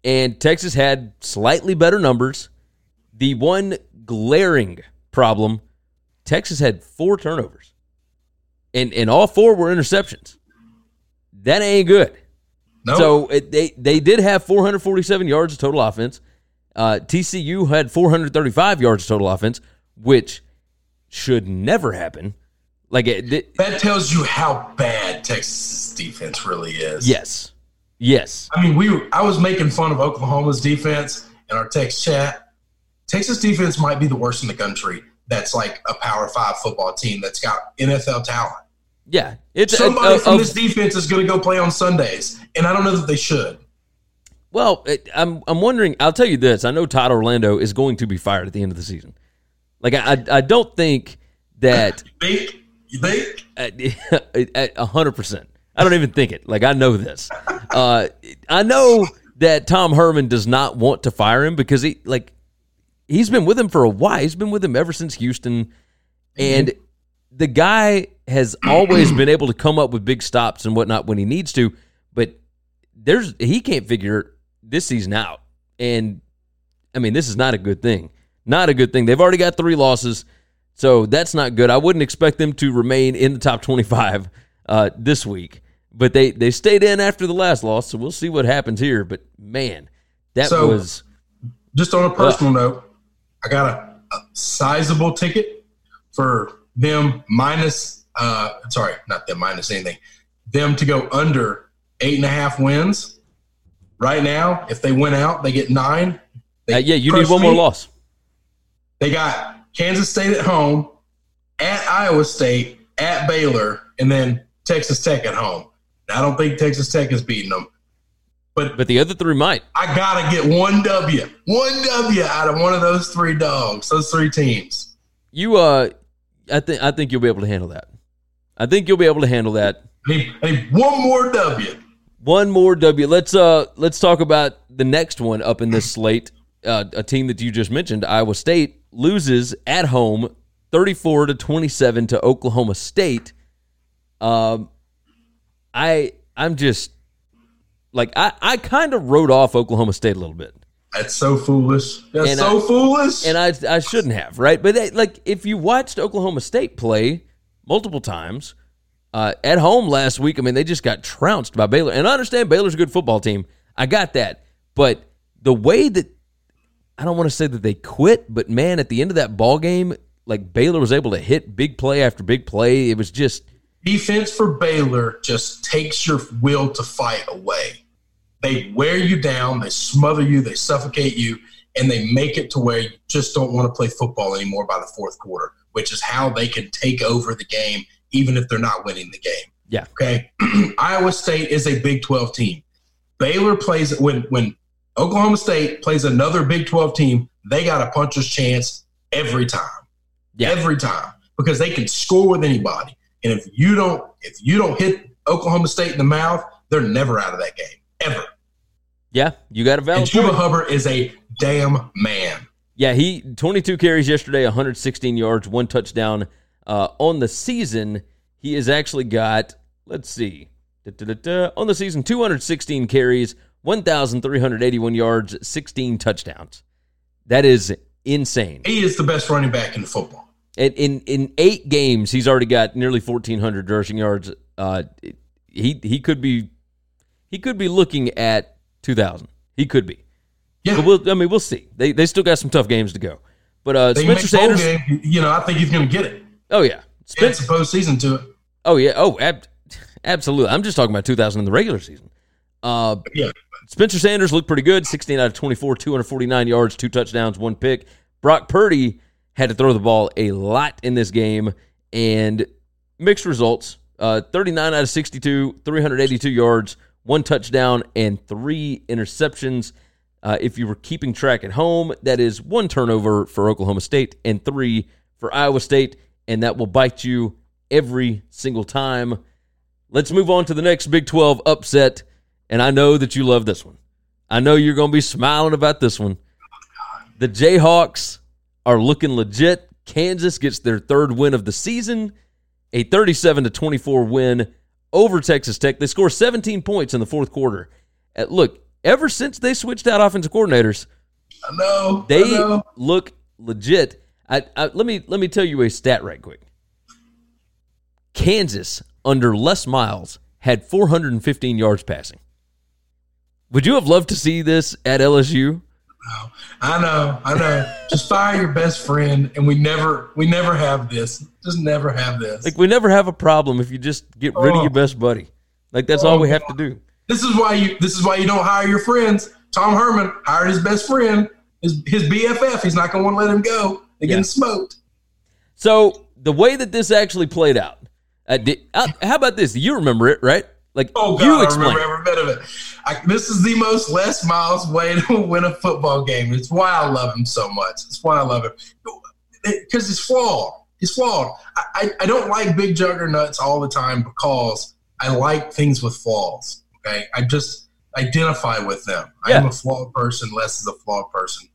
S2: and Texas had slightly better numbers. The one glaring problem, Texas had four turnovers. And and all four were interceptions. That ain't good.
S3: No,
S2: So it, they they did have 447 yards of total offense. Uh, TCU had 435 yards of total offense, which should never happen. Like it, it-
S3: that tells you how bad Texas defense really is.
S2: yes, yes,
S3: I mean, we I was making fun of Oklahoma's defense in our text chat. Texas defense might be the worst in the country. That's like a Power Five football team that's got NFL talent.
S2: yeah. It's a-
S3: Somebody
S2: a-
S3: from
S2: of-
S3: this defense is going to go play on Sundays, and I don't know that they should.
S2: Well, it, I'm I'm wondering. I'll tell you this. I know Todd Orlando is going to be fired at the end of the season. Like I I, I don't think that *laughs*
S3: you think?
S2: at *laughs* a hundred percent. I don't even think it. Like I know this. Uh, I know that Tom Herman does not want to fire him because he like he's been with him for a while. He's been with him ever since Houston, and the guy has always been able to come up with big stops and whatnot when he needs to. But there's he can't figure this season out, and I mean this is not a good thing. Not a good thing. They've already got three losses. So that's not good. I wouldn't expect them to remain in the top 25 uh, this week, but they, they stayed in after the last loss, so we'll see what happens here. But man, that
S3: So-
S2: was
S3: just on a personal note, I got a, a sizable ticket for them minus. Uh, sorry, not them minus anything. Them to go under eight and a half wins. Right now, if they win out, they get nine. They
S2: uh, yeah. You need one more loss.
S3: They got Kansas State at home, at Iowa State, at Baylor, and then Texas Tech at home. Now, I don't think Texas Tech is beating them, but
S2: But the other three might.
S3: I gotta get one W, one W out of one of those three dogs, those three teams.
S2: You uh, I think I think you'll be able to handle that. I think you'll be able to handle that.
S3: I need, I need one more W.
S2: One more W. Let's uh let's talk about the next one up in this slate. Uh, a team that you just mentioned, Iowa State, loses at home, thirty-four to twenty-seven to Oklahoma State. Um, I I'm just like I I kind of wrote off Oklahoma State a little bit.
S3: That's so foolish. That's
S2: And
S3: so
S2: I-
S3: foolish.
S2: and I I shouldn't have, right? But they, like, if you watched Oklahoma State play multiple times uh, at home last week, I mean, they just got trounced by Baylor. And I understand Baylor's a good football team. I got that, but the way that I don't want to say that they quit, but man, at the end of that ball game, like Baylor was able to hit big play after big play. It was just
S3: Defense for Baylor just takes your will to fight away. They wear you down, they smother you, they suffocate you, and they make it to where you just don't want to play football anymore by the fourth quarter, which is how they can take over the game, even if they're not winning the game.
S2: yeah,
S3: Okay. *clears throat* Iowa State is a Big 12 team. Baylor plays when when Oklahoma State plays another Big 12 team, they got a puncher's chance every time.
S2: Yeah.
S3: Every time. Because they can score with anybody. And if you don't if you don't hit Oklahoma State in the mouth, they're never out of that game. Ever.
S2: yeah, you got a
S3: And
S2: valid
S3: Chuba
S2: point.
S3: Hubbard is a damn man.
S2: Yeah, he 22 carries yesterday, 116 yards, one touchdown. Uh, on the season, he has actually got, let's see, da-da-da-da, on the season, 216 carries, 1,381 yards, 16 touchdowns. That is insane.
S3: He is the best running back in football.
S2: And in in eight games, he's already got nearly 1,400 rushing yards. Uh, he he could be he could be looking at 2,000. He could be.
S3: Yeah.
S2: But we'll, I mean, we'll see. They they still got some tough games to go. But uh,
S3: They
S2: Spencer Sanders.
S3: game, you know, I think he's gonna get it.
S2: Oh yeah,
S3: It's
S2: Spencer.
S3: a postseason to it.
S2: Oh yeah. Oh, ab- *laughs* absolutely. I'm just talking about 2000 in the regular season. Uh,
S3: Yeah.
S2: Spencer Sanders looked pretty good. 16 out of 24, 249 yards, two touchdowns, one pick. Brock Purdy had to throw the ball a lot in this game and mixed results. Uh, 39 out of 62, 382 yards, one touchdown, and three interceptions. Uh, if you were keeping track at home, that is one turnover for Oklahoma State and three for Iowa State, and that will bite you every single time. Let's move on to the next Big 12 upset. And I know that you love this one. I know you're going to be smiling about this one. The Jayhawks are looking legit. Kansas gets their third win of the season, a 37 to 24 win over Texas Tech. They score 17 points in the fourth quarter. Uh, look, ever since they switched out offensive coordinators,
S3: I know. I
S2: they
S3: know.
S2: look legit. I, I, let me let me tell you a stat right quick. Kansas under Les Miles had 415 yards passing. Would you have loved to see this at LSU?
S3: I know, I know. Just fire your best friend, and we never, we never have this. Just never have this.
S2: Like we never have a problem if you just get rid of
S3: Oh.
S2: your best buddy. Like that's all we have to do.
S3: this is why you. This is why you don't hire your friends. Tom Herman hired his best friend, his his BFF. He's not going to want to let him go. They're
S2: Yeah.
S3: getting smoked.
S2: So the way that this actually played out, uh, did, uh, how about this? You remember it, right? Like
S3: Oh God,
S2: you
S3: I remember every bit of it. I, this is the most Les Miles way to *laughs* win a football game. It's why I love him so much. It's why I love him because he's flawed. He's flawed. I, I, I don't like big juggernauts all the time because I like things with flaws. Okay, I just identify with them. I am a flawed person. Les is a flawed person,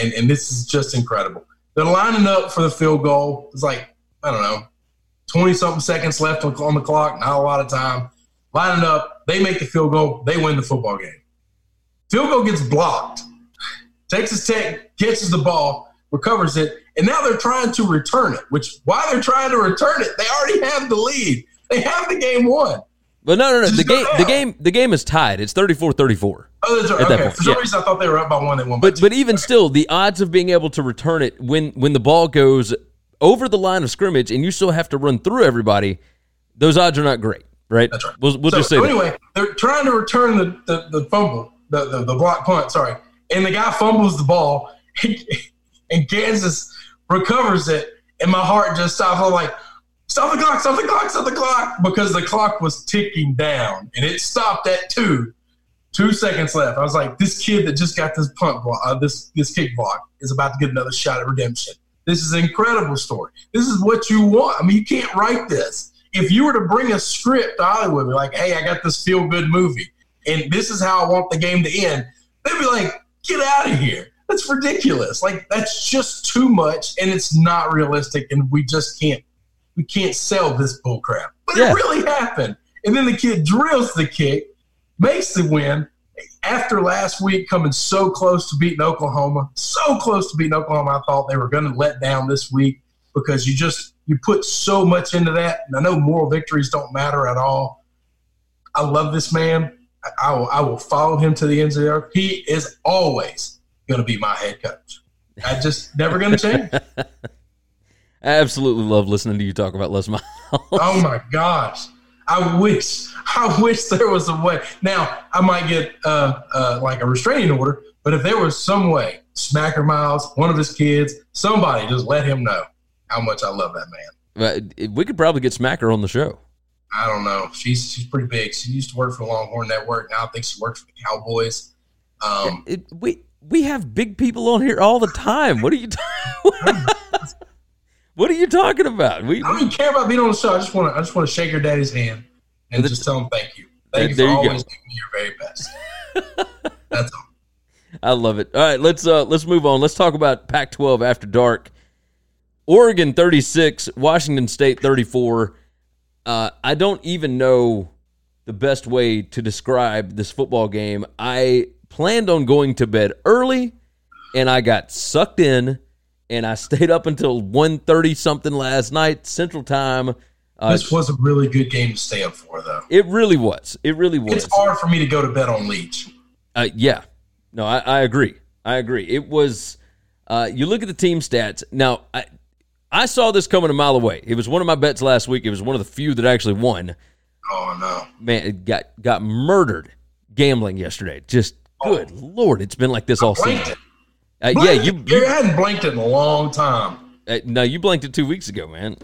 S3: and and this is just incredible. They're lining up for the field goal. It's like I don't know, twenty something seconds left on the clock. Not a lot of time. Lining up, they make the field goal. They win the football game. Field goal gets blocked. Texas Tech catches the ball, recovers it, And now they're trying to return it, which while they're trying to return it, they already have the lead. They have the game won.
S2: But no, no, no.
S3: Just
S2: The game,
S3: down.
S2: the game, the game is tied. It's 34-34.
S3: Oh, that's right.
S2: At that
S3: Okay.
S2: point,
S3: For some
S2: yeah.
S3: reason, I thought they were up by one. They won
S2: But but even still, the odds of being able to return it when when the ball goes over the line of scrimmage and you still have to run through everybody, those odds are not great, right?
S3: That's right.
S2: We'll, we'll
S3: so,
S2: just say
S3: so
S2: that.
S3: anyway, they're trying to return the, the, the fumble, the, the, the block punt, sorry. And the guy fumbles the ball, *laughs* and Kansas recovers it, and my heart just stops. I'm like, stop the clock, stop the clock, stop the clock, because the clock was ticking down, and it stopped at two. Two seconds left. I was like, this kid that just got this punt block, uh, this this kick block, is about to get another shot at redemption. This is an incredible story. This is what you want. I mean, you can't write this. If you were to bring a script to Hollywood, be like, hey, I got this feel good movie, and this is how I want the game to end, they'd be like, get out of here. That's ridiculous. Like that's just too much, and it's not realistic, and we just can't we can't sell this bull crap. But
S2: Yeah.
S3: it really happened. And then the kid drills the kick, makes the win. After last week coming so close to beating Oklahoma, so close to beating Oklahoma, I thought they were going to let down this week because you just you put so much into that. And I know moral victories don't matter at all. I love this man. I, will, I will follow him to the ends of the earth. He is always going to be my head coach. I just *laughs* never going to change.
S2: I absolutely love listening to you talk about Les Miles.
S3: Oh my gosh. I wish, I wish there was a way. Now, I might get uh, uh, like a restraining order, but if there was some way, Smacker Miles, one of his kids, somebody just let him know how much I love that man.
S2: But we could probably get Smacker on the show.
S3: I don't know. She's she's pretty big. She used to work for the Longhorn Network. Now I think she works for the Cowboys. Um,
S2: It, we we have big people on here all the time. What are you? ta- *laughs* what are you talking about? We,
S3: I don't even care about being on the show. I just want to I just want to shake her daddy's hand and just tell him thank you. Thank you for
S2: you go.
S3: always doing your very best. *laughs* That's all.
S2: I love it. All right, let's uh let's move on. Let's talk about Pac-12 after dark. Oregon 36, Washington State 34. Uh, I don't even know the best way to describe this football game. I planned on going to bed early and I got sucked in and I *laughs* stayed up until 1:30 something last night Central Time. Uh,
S3: This was a really good game to stay up for, though.
S2: it really was. It really was.
S3: It's hard for me to go to bed on Leach.
S2: Uh, yeah, no, I, I agree. I agree. It was. Uh, you look at the team stats. Now, I I saw this coming a mile away. It was one of my bets last week. It was one of the few that actually won.
S3: Oh no!
S2: Man, it got got murdered gambling yesterday. Just good lord, it's been like this all
S3: Blanked
S2: season. Uh, yeah,
S3: Blanked
S2: you, you
S3: hadn't blanked it in a long time.
S2: uh, no, you blanked it two weeks ago, man.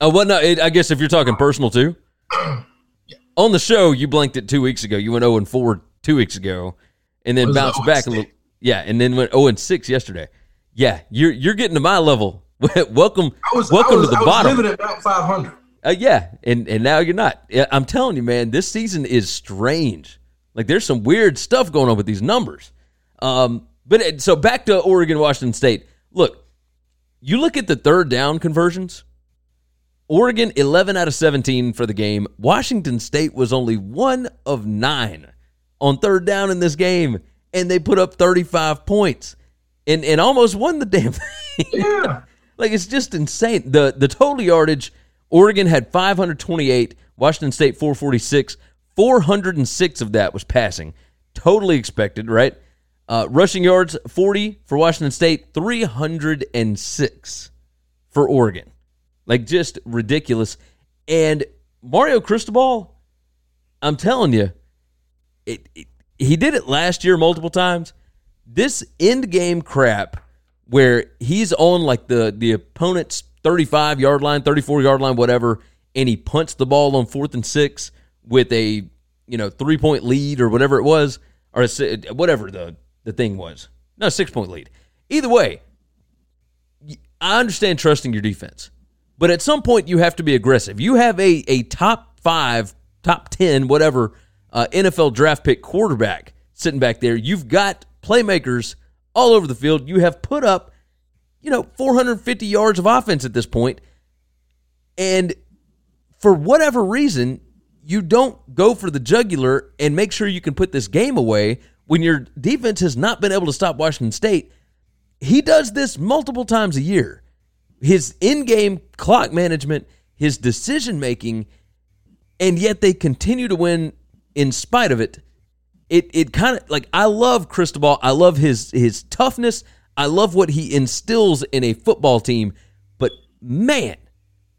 S2: Oh, well, no, it, I guess if you're talking personal too. *clears throat* On the show, you blanked it two weeks ago. You went 0 and 4 two weeks ago, and then bounced back a little. Yeah, and then went 0 and 6 yesterday. Yeah, you're you're getting to my level. *laughs* welcome,
S3: was
S2: welcome
S3: was,
S2: to the bottom.
S3: living about five hundred.
S2: Uh, yeah, and and now you're not. I'm telling you, man, this season is strange. Like there's some weird stuff going on with these numbers. Um, but it, so back to Oregon, Washington State. Look, you look at the third down conversions. Oregon 11 out of 17 for the game. Washington State was only one of nine on third down in this game, and they put up 35 points and and almost won the damn *laughs* thing.
S3: Yeah,
S2: Like it's just insane. The the total yardage, Oregon had 528, Washington State 446. 406 of that was passing. Totally expected, right? Uh, rushing yards 40 for Washington State, 306 for Oregon. Like just ridiculous. And Mario Cristobal, I'm telling you, it, it, he did it last year multiple times. This end game crap where he's on like the the opponent's 35 yard line, 34 yard line, whatever, and he punts the ball on fourth and six with a you know three point lead or whatever it was, or a, whatever the the thing was. No, six point lead. Either way, I understand trusting your defense, but at some point you have to be aggressive. You have a a top five, top ten, whatever uh, NFL draft pick quarterback sitting back there. You've got playmakers all over the field. You have put up, you know, 450 yards of offense at this point, and for whatever reason, you don't go for the jugular and make sure you can put this game away when your defense has not been able to stop Washington State he does this multiple times a year. His in-game clock management, his decision making, and yet they continue to win in spite of it. It it kind of like I love Cristobal. I love his his toughness. I love what he instills in a football team. But man,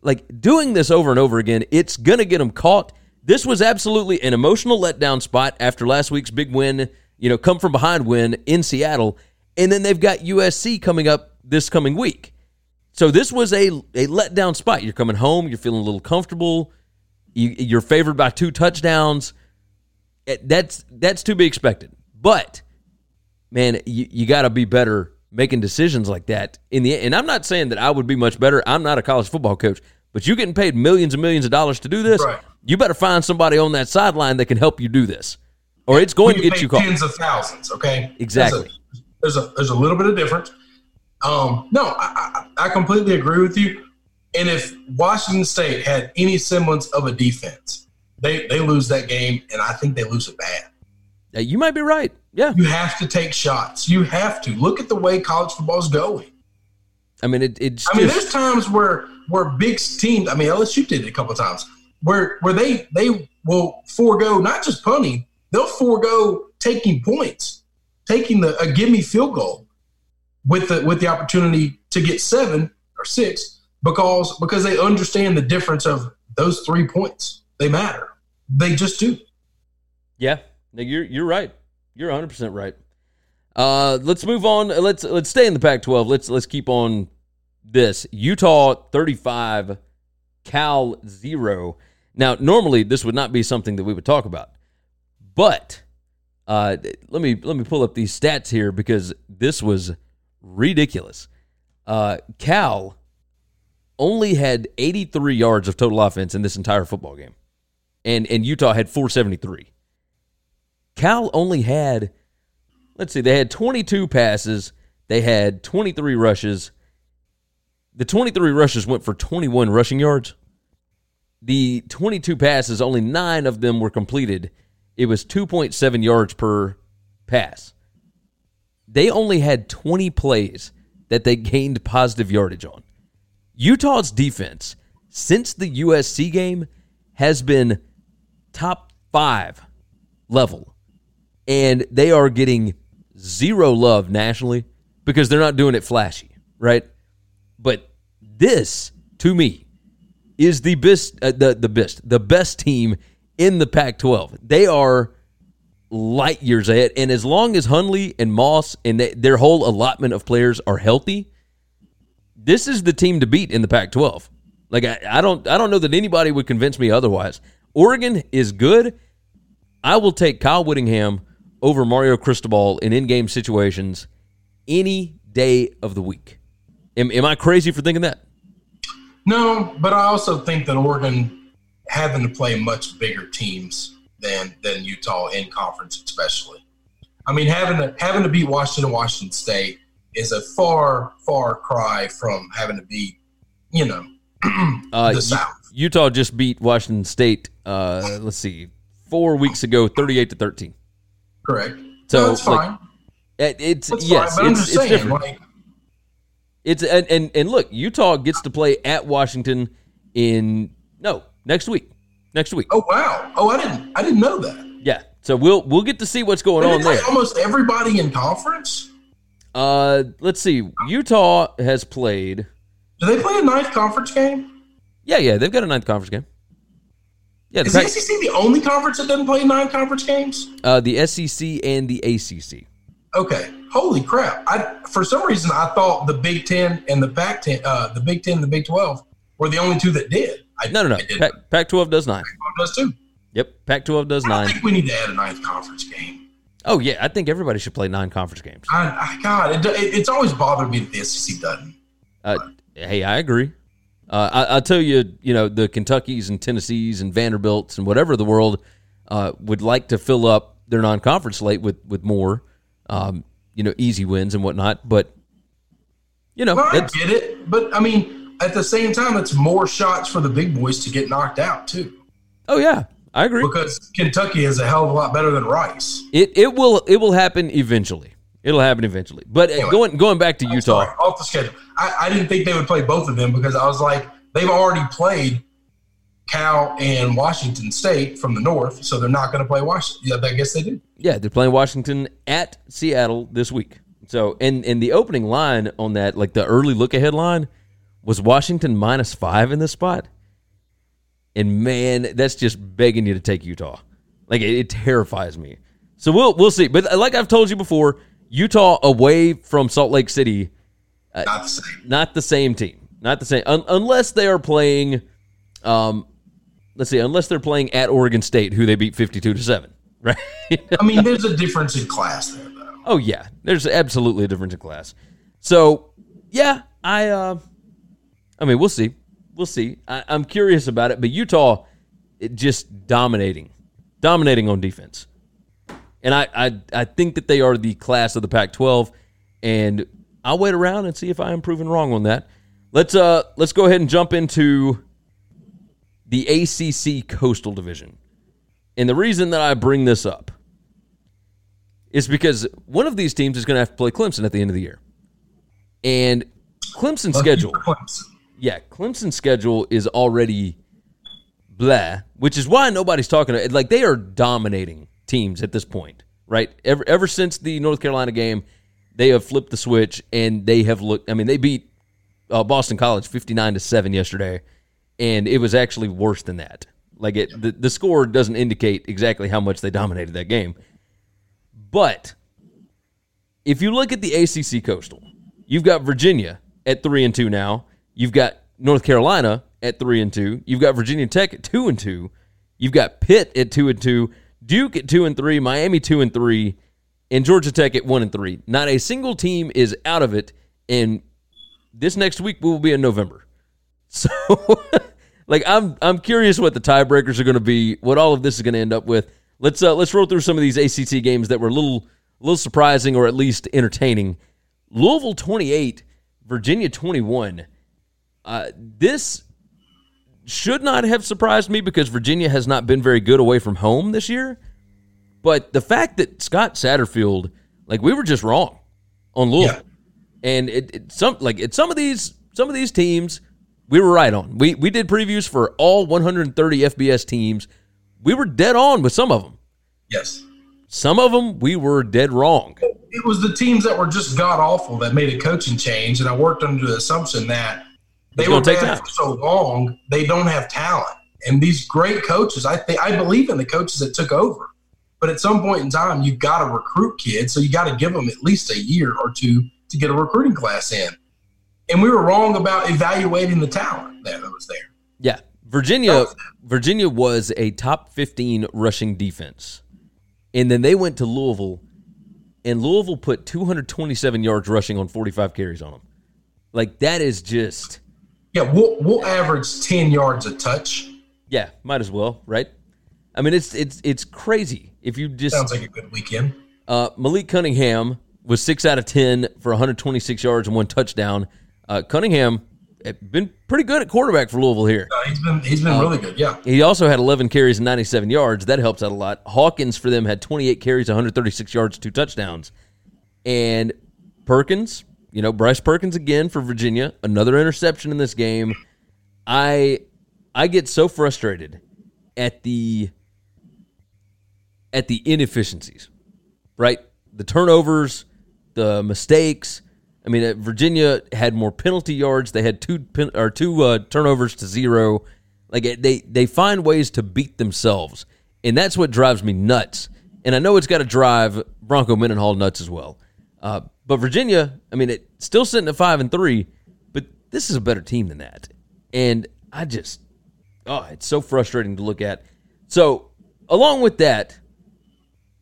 S2: like doing this over and over again, it's gonna get him caught. This was absolutely an emotional letdown spot after last week's big win. You know, come from behind win in Seattle, and then they've got USC coming up this coming week. So this was a a letdown spot. You're coming home. You're feeling a little comfortable. You, you're favored by two touchdowns. It- That's that's to be expected. But man, you, you got to be better making decisions like that in the and I'm not saying that I would be much better. I'm not a college football coach, but you're getting paid millions and millions of dollars to do this.
S3: Right.
S2: You better find somebody on that sideline that can help you do this, or it's going to
S3: We
S2: get you caught.
S3: tens of thousands. Okay,
S2: Exactly.
S3: There's a, there's a there's a little bit of difference. Um, no, I, I I completely agree with you. And if Washington State had any semblance of a defense, they they lose that game, and I think they lose it bad.
S2: Uh, You might be right. Yeah,
S3: You have to take shots. You have to look at the way college football is going.
S2: I mean it, it's
S3: I mean,
S2: just
S3: there's times where where big teams. I mean, LSU did it a couple of times where where they they will forego not just punting, they'll forego taking points, taking the a give me field goal with the with the opportunity to get seven or six because because they understand the difference of those three points. They matter. They just do.
S2: Yeah, you're you're right. You're 100 percent right. Uh, let's move on. Let's let's stay in the Pac-12. Let's let's keep on this. Utah 35, Cal zero. Now, normally this would not be something that we would talk about, but uh, let me let me pull up these stats here because this was ridiculous. Uh, Cal only had 83 yards of total offense in this entire football game, and and Utah had 473. Cal only had, let's see, they had 22 passes, they had 23 rushes. The 23 rushes went for 21 rushing yards. The 22 passes, only nine of them were completed. It was 2.7 yards per pass. They only had 20 plays that they gained positive yardage on. Utah's defense since the USC game has been top five level and they are getting zero love nationally because they're not doing it flashy, right? But this, to me, is the best, uh, the the best, the best team in the Pac-12. They are light years ahead, and as long as Huntley and Moss and they, their whole allotment of players are healthy, this is the team to beat in the Pac-12. Like I, I don't, I don't know that anybody would convince me otherwise. Oregon is good. I will take Kyle Whittingham over Mario Cristobal in in-game situations any day of the week. Am, am I crazy for thinking that?
S3: No, but I also think that Oregon having to play much bigger teams than than Utah in conference, especially. I mean, having to having to beat Washington Washington State is a far far cry from having to beat, you know, *clears throat*
S2: Uh,
S3: the
S2: U-
S3: South.
S2: Utah just beat Washington State. Uh, let's see, four weeks ago, thirty-eight to thirteen.
S3: Correct.
S2: So,
S3: that's
S2: like,
S3: fine.
S2: It, it's
S3: That's
S2: yes,
S3: fine.
S2: It's,
S3: just
S2: it's
S3: saying,
S2: different.
S3: like,
S2: It's and, and and look, Utah gets to play at Washington in no next week. Next week,
S3: oh wow, oh I didn't I didn't know that.
S2: yeah. So we'll we'll get to see what's going on there.
S3: almost everybody in conference.
S2: Uh, let's see. Utah has played.
S3: Do they play a ninth conference game?
S2: Yeah, yeah, they've got a ninth conference game. Yeah, the,
S3: Is the
S2: Pac-
S3: SEC the only conference that doesn't play nine conference games?
S2: uh, the SEC and the ACC.
S3: Okay. Holy crap! I for some reason I thought the Big Ten and the Pac Ten, uh, the Big Ten and the Big Twelve were the only two that did. I,
S2: No, no, no.
S3: I.
S2: Pac- Pac-12 does nine.
S3: Those two.
S2: Yep, Pac-12 does
S3: I
S2: nine.
S3: think we need to add a ninth conference game.
S2: Oh yeah, I think everybody should play nine conference games.
S3: I, I God, it, it, it's always bothered me that the SEC doesn't.
S2: Uh, hey, I agree. Uh, I, tell you, you know, the Kentuckies and Tennessees and Vanderbilts and whatever the world uh, would like to fill up their non-conference slate with with more, um, you know, easy wins and whatnot. But you know,
S3: Well, I get it, but I mean, at the same time, it's more shots for the big boys to get knocked out too,
S2: oh yeah, I agree.
S3: because Kentucky is a hell of a lot better than Rice.
S2: It it will it will happen eventually. It'll happen eventually. But uh,
S3: Anyway.
S2: going going back to Utah,
S3: sorry, off the schedule. I, I didn't think they would play both of them because I was like, they've already played Cal and Washington State from the north, so they're not going to play Washington. Yeah, I guess they do.
S2: yeah, they're playing Washington at Seattle this week. So, and and the opening line on that, like the early look ahead line, was Washington minus five in this spot. And man, that's just begging you to take Utah. Like it, it terrifies me. So we'll we'll see. But uh, like I've told you before, Utah away from Salt Lake City
S3: Not the same.
S2: not the same team. Not the same un- unless they are playing um let's see, unless they're playing at Oregon State who they beat 52 to 7, *laughs* right?
S3: I mean, there's a difference in class there, though.
S2: oh yeah, there's absolutely a difference in class. So, yeah, I uh I mean, we'll see. We'll see. I, I'm curious about it, but Utah it just dominating. Dominating on defense. And I, I I think that they are the class of the Pac-12 and I'll wait around and see if I am proven wrong on that. Let's uh let's go ahead and jump into the ACC Coastal Division. And the reason that I bring this up is because one of these teams is going to have to play Clemson at the end of the year. And Clemson's schedule,
S3: for Clemson.
S2: yeah, Clemson's schedule is already blah, which is why nobody's talking. Like they are dominating teams at this point, right? Ever ever since the North Carolina game, they have flipped the switch and they have looked. I mean, they beat uh, Boston College fifty nine to seven yesterday, and it was actually worse than that. Like it, the, the score doesn't indicate exactly how much they dominated that game, but if you look at the ACC Coastal, you've got Virginia at three and two now. You've got North Carolina at three and two. You've got Virginia Tech at two and two. You've got Pitt at two and two. Duke at two and three. Miami two and three, and Georgia Tech at one and three. Not a single team is out of it. And this next week will be in November. *laughs* So, like, I'm I'm curious what the tiebreakers are going to be. What all of this is going to end up with. Let's uh, let's roll through some of these ACC games that were a little a little surprising or at least entertaining. Louisville 28, Virginia 21. Uh, this should not have surprised me because Virginia has not been very good away from home this year. But the fact that Scott Satterfield, like we were just wrong on Louisville, and it, it some like it, some of these some of these teams we were right on. We we did previews for all 130 FBS teams. We were dead on with some of them.
S3: Yes.
S2: Some of them we were dead wrong.
S3: It was the teams that were just god awful that made a coaching change, and I worked under the assumption that they were
S2: take
S3: bad for so long they don't have talent. And these great coaches, I think I believe in the coaches that took over. But at some point in time, you've got to recruit kids, so you got to give them at least a year or two to get a recruiting class in. And we were wrong about evaluating the talent that was there.
S2: Yeah. Virginia Virginia was a top 15 rushing defense. And then they went to Louisville and Louisville put 227 yards rushing on 45 carries on them. Like that is just
S3: Yeah, we'll we'll average ten yards a touch.
S2: yeah, might as well, right? I mean it's it's it's crazy if you just
S3: Sounds like a good weekend.
S2: Uh, Malik Cunningham was six out of ten for 126 yards and one touchdown. Uh, Cunningham had been pretty good at quarterback for Louisville here.
S3: Uh, he's been he's been really good. Yeah.
S2: He also had 11 carries and 97 yards. That helps out a lot. Hawkins for them had 28 carries, 136 yards, two touchdowns. And Perkins, you know, Bryce Perkins again for Virginia, another interception in this game. I I get so frustrated at the at the inefficiencies, right? The turnovers, the mistakes. I mean, uh, Virginia had more penalty yards. They had two pen, or two uh, turnovers to zero. Like they they find ways to beat themselves, and that's what drives me nuts. And I know it's got to drive Bronco Mendenhall nuts as well. Uh, but Virginia, I mean, it still sitting at five and three, but this is a better team than that. And I just, oh, it's so frustrating to look at. So along with that,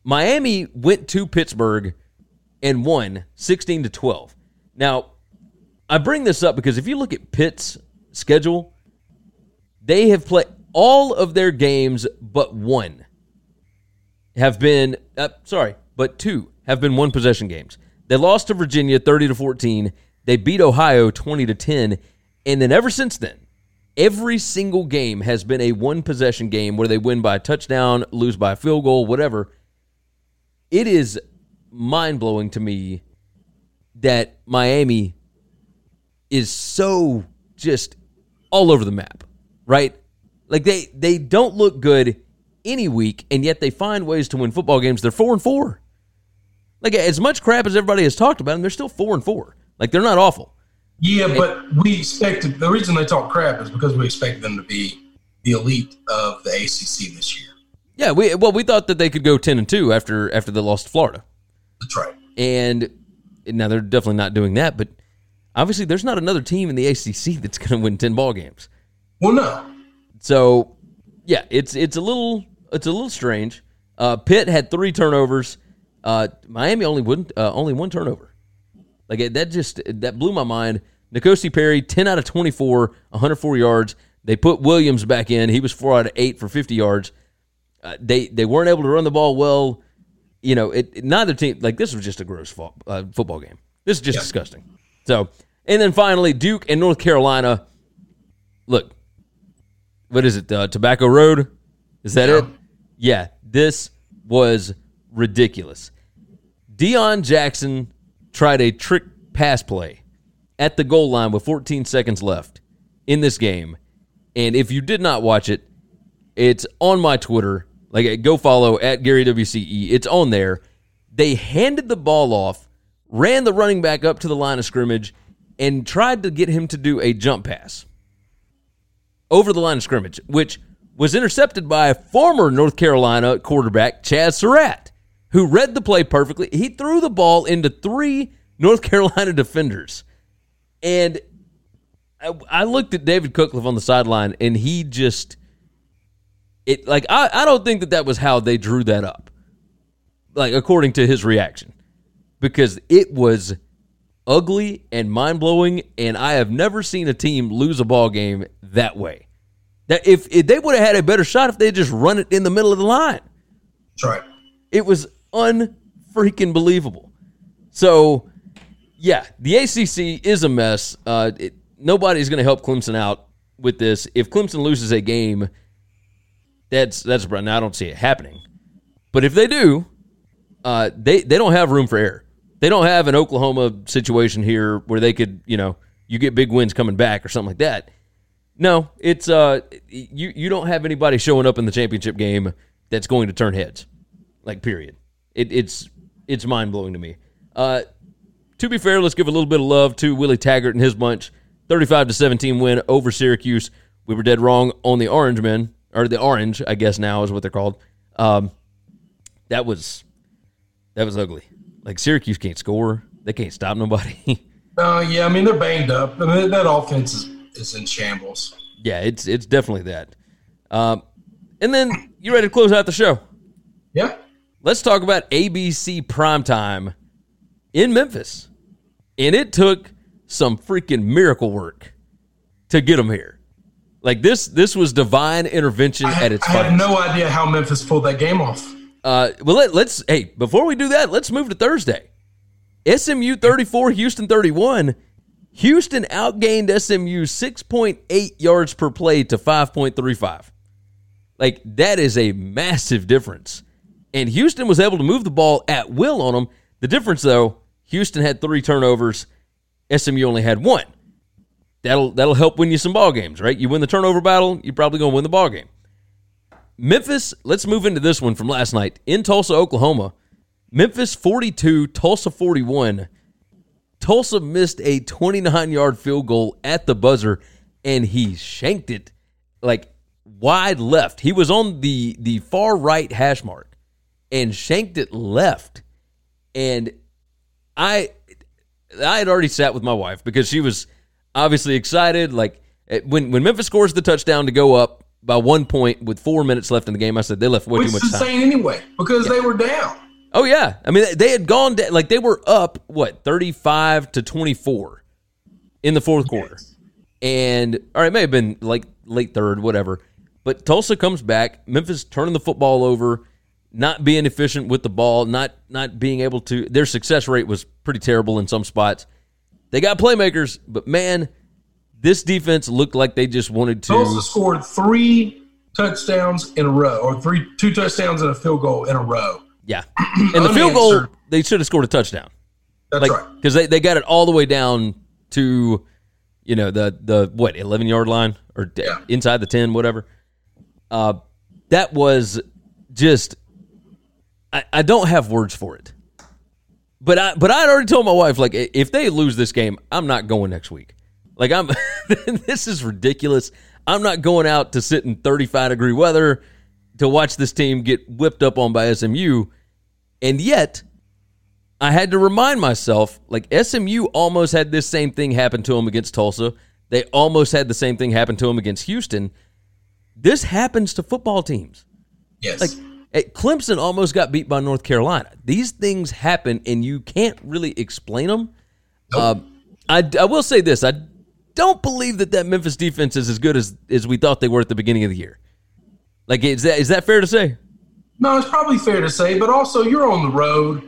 S2: Miami went to Pittsburgh and won 16 to 12. Now, I bring this up because if you look at Pitt's schedule, they have played all of their games but one have been uh, sorry, but two have been one possession games. They lost to Virginia 30 to 14. They beat Ohio 20 to 10, and then ever since then, every single game has been a one possession game where they win by a touchdown, lose by a field goal, whatever. It is mind blowing to me that Miami is so just all over the map, right? Like they they don't look good any week, and yet they find ways to win football games. They're four and four. Like as much crap as everybody has talked about them, they're still four and four. Like they're not awful.
S3: Yeah, but we expected the reason they talk crap is because we expected them to be the elite of the ACC this year.
S2: Yeah, we well we thought that they could go ten and two after after they lost to Florida,
S3: That's right.
S2: and now they're definitely not doing that. But obviously, there's not another team in the ACC that's going to win ten ball games.
S3: Well, no,
S2: So yeah, it's it's a little it's a little strange. Uh, Pitt had three turnovers. Uh, Miami only one uh, only one turnover. Like that just that blew my mind. N'Kosi Perry, ten out of twenty four, 104 yards. They put Williams back in. He was four out of eight for 50 yards. Uh, they they weren't able to run the ball well. You know, it, it- neither team like this was just a gross uh, football game. This is just disgusting. So, and then finally Duke and North Carolina. Look, what is it? Uh, Tobacco Road? Is that
S3: Yeah.
S2: it? Yeah, this was ridiculous. Deon Jackson tried a trick pass play at the goal line with 14 seconds left in this game. And if you did not watch it, it's on my Twitter. Like, go follow at Gary WCE. It's on there. They handed the ball off, ran the running back up to the line of scrimmage, and tried to get him to do a jump pass over the line of scrimmage, which was intercepted by former North Carolina quarterback, Chazz Surratt, who read the play perfectly. He threw the ball into three North *laughs* Carolina defenders. And I, looked at David Cutcliffe on the sideline, and he just it like I, I don't think that that was how they drew that up, like according to his reaction, because it was ugly and mind blowing, and I have never seen a team lose a ball game that way. That if, if they would have had a better shot if they just run it in the middle of the line.
S3: that's right.
S2: It was unfreaking believable. So, yeah, the ACC is a mess. Uh, it, nobody's going to help Clemson out with this. If Clemson loses a game, that's that's now I don't see it happening. But if they do, uh, they they don't have room for error. They don't have an Oklahoma situation here where they could, you know, you get big wins coming back or something like that. No, it's uh, you you don't have anybody showing up in the championship game that's going to turn heads. Like period. It, it's it's mind blowing to me. Uh, to be fair, let's give a little bit of love to Willie Taggart and his bunch. Thirty-five to seventeen win over Syracuse. We were dead wrong on the Orange men, or the Orange, I guess now is what they're called. Um, that was that was ugly. Like Syracuse can't score. They can't stop nobody. *laughs*
S3: Uh, yeah, I mean they're banged up. I mean that offense is, is in shambles.
S2: yeah, it's it's definitely that. Um, and then you ready to close out the show?
S3: Yeah,
S2: Let's talk about ABC primetime in Memphis. And it took some freaking miracle work to get them here. Like this this was divine intervention
S3: I,
S2: at its
S3: I have no idea how Memphis pulled that game off.
S2: Uh, well, let, let's hey before we do that, let's move to Thursday. SMU thirty four, Houston thirty one. Houston outgained SMU six point eight yards per play to five point three five. Like that is a massive difference. And Houston was able to move the ball at will on them. The difference, though, Houston had three turnovers. SMU only had one. That'll that'll help win you some ball games, right? You win the turnover battle, you're probably going to win the ball game. Memphis, let's move into this one from last night in Tulsa, Oklahoma. Memphis 42, Tulsa 41. Tulsa missed a 29 yard field goal at the buzzer, and he shanked it like wide left. He was on the the far right hash mark and shanked it left. And I I had already sat with my wife because she was obviously excited. Like eh, when when Memphis scores the touchdown to go up by one point with four minutes left in the game, I said they left way
S3: Which
S2: too much time.
S3: insane anyway because they were down.
S2: Oh yeah, I mean they had gone da- like they were up what thirty five to twenty four in the fourth quarter, and all right, it may have been like late third, whatever. But Tulsa comes back. Memphis turning the football over, not being efficient with the ball, not not being able to. Their success rate was pretty terrible in some spots. They got playmakers, but man, this defense looked like they just wanted to.
S3: Tulsa scored three touchdowns in a row, or three two touchdowns and a field goal in a row
S2: Yeah, *clears throat* and the field goal they should have scored a touchdown.
S3: That's
S2: like
S3: right.
S2: because they, they got it all the way down to you know the the what 11 yard line or
S3: Yeah.
S2: inside the 10 whatever uh that was just I, I don't have words for it but i but i'd already told my wife like if they lose this game i'm not going next week like i'm *laughs* this is ridiculous i'm not going out to sit in 35 degree weather to watch this team get whipped up on by smu and yet I had to remind myself, like SMU almost had this same thing happen to them against Tulsa. They almost had the same thing happen to them against Houston. This happens to football teams.
S3: Yes.
S2: Like Clemson almost got beat by North Carolina. These things happen, and you can't really explain them. Uh, I, I will say this: I don't believe that that Memphis defense is as good as as we thought they were at the beginning of the year. Like, is that is that fair to say?
S3: no, it's probably fair to say, but also you're on the road,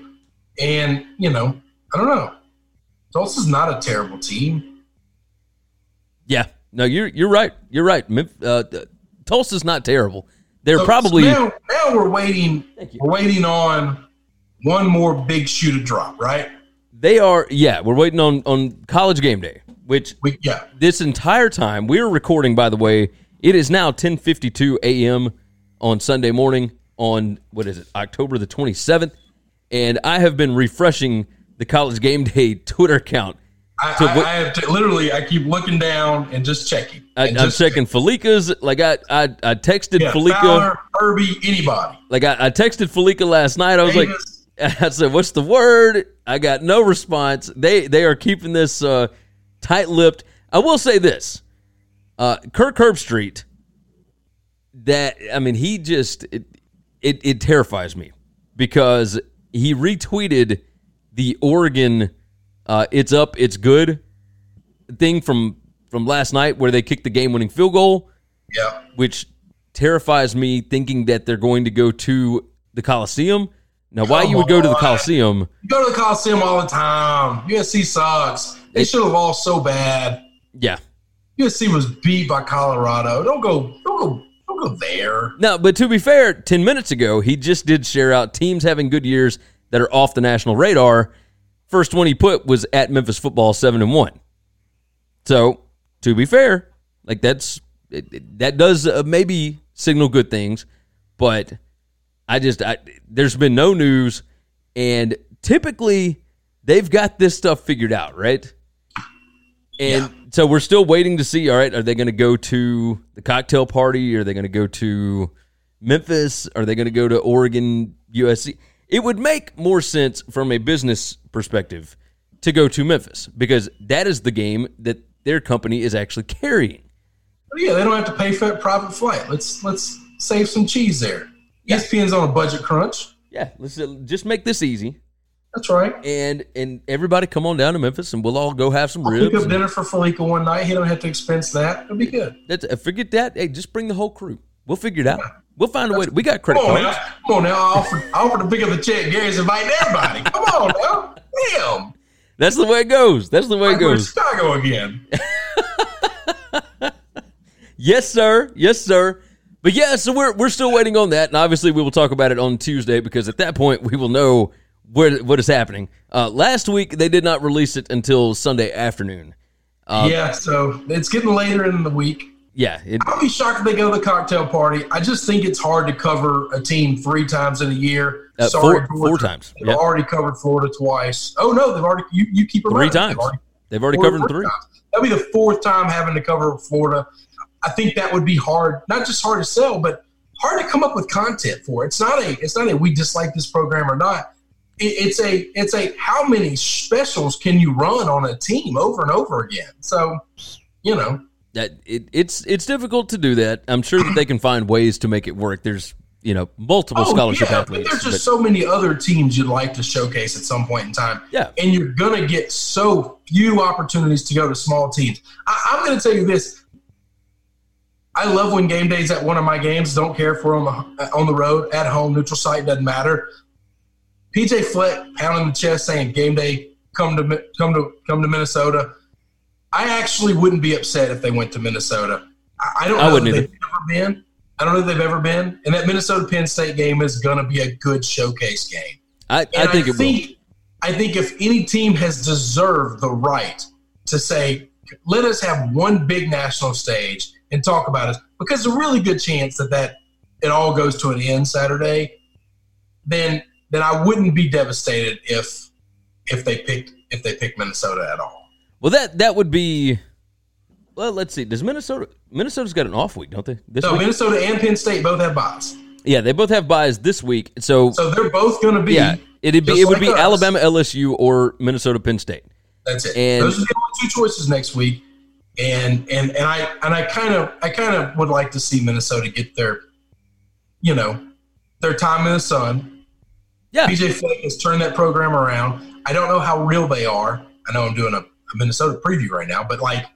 S3: and you know, I don't know. Tulsa's not a terrible team.
S2: Yeah, no, you're you're right. You're right. Uh, Tulsa's not terrible. They're
S3: So-
S2: probably
S3: so now, now we're waiting. We're waiting on one more big shoe to drop, right?
S2: they are. Yeah, we're waiting on on college game day, which
S3: We yeah.
S2: this entire time we're recording. By the way, it is now 10:52 a.m. on Sunday morning on what is it October the 27th, and I have been refreshing the college game day *laughs* Twitter account.
S3: I,
S2: So
S3: I,
S2: what-
S3: I have to literally. I keep looking down and just checking.
S2: I, I'm checking Falika's. Like I I, I texted
S3: Yeah. Fowler, Herbie, anybody.
S2: Like I, I texted Falika last night. I was like, *laughs* I said, "What's the word?" I got no response. They they are keeping this uh, tight lipped. I will say this: uh, Kirk Herbstreit. That I mean, he just it, it it terrifies me because he retweeted the Oregon uh, "It's up, it's good" thing from from last night where they kicked the game winning field goal
S3: Yeah.
S2: which terrifies me thinking that they're going to go to the Coliseum. Now, why
S3: Come
S2: you would go to the. Coliseum?
S3: You go to the Coliseum all the time. USC sucks. They should have lost so bad.
S2: Yeah.
S3: USC was beat by Colorado. Don't go. Don't go. Don't go there.
S2: No, but to be fair, 10 minutes ago, he just did share out teams having good years that are off the national radar. First one he put was at Memphis football 7 and 1. So, to be fair, like that's it, it- that does uh, maybe signal good things, but I just I, there's been no news and typically they've got this stuff figured out, right? And so we're still waiting to see. All right, are they going to go to the cocktail party? Are they going to go to Memphis? Are they going to go to Oregon, USC? It would make more sense from a business perspective to go to Memphis because that is the game that their company is actually carrying.
S3: Yeah, they don't have to pay for a private flight. Let's let's save some cheese there. E ESPN's on a budget crunch.
S2: Yeah, let's uh, just make this easy,
S3: That's right.
S2: and and everybody come on down to Memphis, and we'll all go have some
S3: I'll
S2: ribs.
S3: pick up dinner for Falika one night. He don't have to expense that. It'll be good.
S2: That's uh, forget that. Hey, just bring the whole crew. We'll figure it out. We'll find a way. We got credit
S3: Come on
S2: cards.
S3: now. Come on now. I offered, I offered to pick up the check. Gary's inviting everybody. Come on now. Damn.
S2: That's the way it goes. That's the way it
S3: Like we're in
S2: goes.
S3: Chicago again. *laughs*
S2: Yes, sir. Yes, sir. But yeah, so we're we're still waiting on that, and obviously we will talk about it on Tuesday because at that point we will know where what is happening. Uh, last week they did not release it until Sunday afternoon. Um,
S3: yeah, so it's getting later in the week.
S2: Yeah, it,
S3: I'll be shocked if they go to the cocktail party. I just think it's hard to cover a team three times in a year.
S2: Uh,
S3: Sorry,
S2: four- four times.
S3: They've
S2: Yep.
S3: already covered Florida twice. Oh no, they've already you, you keep it
S2: three
S3: running. They've
S2: times.
S3: already
S2: They've already covered three.
S3: times. That'll be the fourth time having to cover Florida. I think that would be hard, not just hard to sell, but hard to come up with content for. It's not a it's not a we dislike this program or not. It, it's a it's a how many specials can you run on a team over and over again? So, you know,
S2: That it, it's it's difficult to do that. I'm sure that they can find ways to make it work. There's you know multiple oh, scholarship
S3: Oh, yeah,
S2: athletes.
S3: There's just
S2: but-
S3: so many other teams you'd like to showcase at some point in time.
S2: Yeah.
S3: And you're going to get so few opportunities to go to small teams. I, I'm going to tell you this. I love when game days at one of my games. Don't care for we're on the on the road, at home, neutral site, doesn't matter. PJ Fleck pounding the chest saying game day, come to come to come to Minnesota. I actually wouldn't be upset if they went to Minnesota. I, I don't
S2: I
S3: know
S2: wouldn't
S3: that they've ever been, I don't know if they've ever been. And that Minnesota Penn State game is going to be a good showcase game.
S2: I, I think it will.
S3: I think if any team has deserved the right to say, let us have one big national stage and talk about it, because there's a really good chance that, that it all goes to an end Saturday, then then I wouldn't be devastated if if they picked if they picked Minnesota at all.
S2: Well, that that would be. Well, let's see. Does Minnesota Minnesota's got an off week, don't they? This
S3: So
S2: week?
S3: Minnesota and Penn State both have byes.
S2: yeah, they both have byes this week. So,
S3: So they're both going to be.
S2: yeah, it'd be it would
S3: like
S2: be
S3: us.
S2: Alabama LSU or Minnesota Penn State.
S3: That's it.
S2: And-
S3: Those are the only two choices next week. And and and I and I kind of I kind of would like to see Minnesota get their, you know, their time in the sun.
S2: Yeah,
S3: PJ Fleck has turned that program around. I don't know how real they are. I know I'm doing a, a Minnesota preview right now, but like,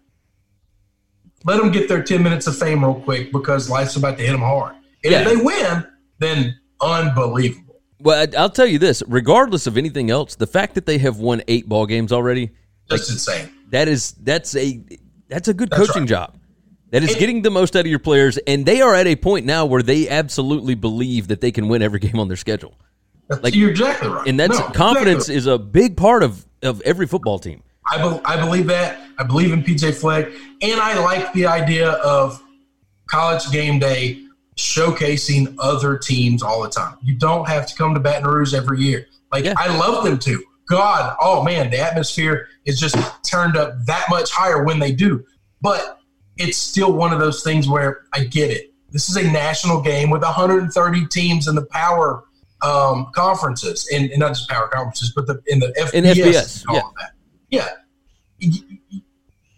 S3: let them get their 10 minutes of fame real quick because life's about to hit them hard. And
S2: Yeah.
S3: if they win, then unbelievable.
S2: Well, I'll tell you this: regardless of anything else, the fact that they have won eight ball games already,
S3: Just insane.
S2: that is that's a that's a good
S3: That's
S2: coaching
S3: right.
S2: job. That is
S3: And-
S2: getting the most out of your players, and they are at a point now where they absolutely believe that they can win every *laughs* game on their schedule. Like-
S3: You're exactly right.
S2: And that's
S3: No,
S2: confidence
S3: exactly.
S2: is a big part of of every football team.
S3: I, be, I believe that. I believe in PJ Fleck. And I like the idea of college game day showcasing other teams all the time. You don't have to come to Baton Rouge every year. Like,
S2: Yeah.
S3: I love them to. God, oh man, the atmosphere is just turned up that much higher when they do. But it's still one of those things where I get it. This is a national game with 130 teams in the power um, conferences, and, and not just power conferences, but the, in the FBS.
S2: In FBS, yeah.
S3: that. Yeah.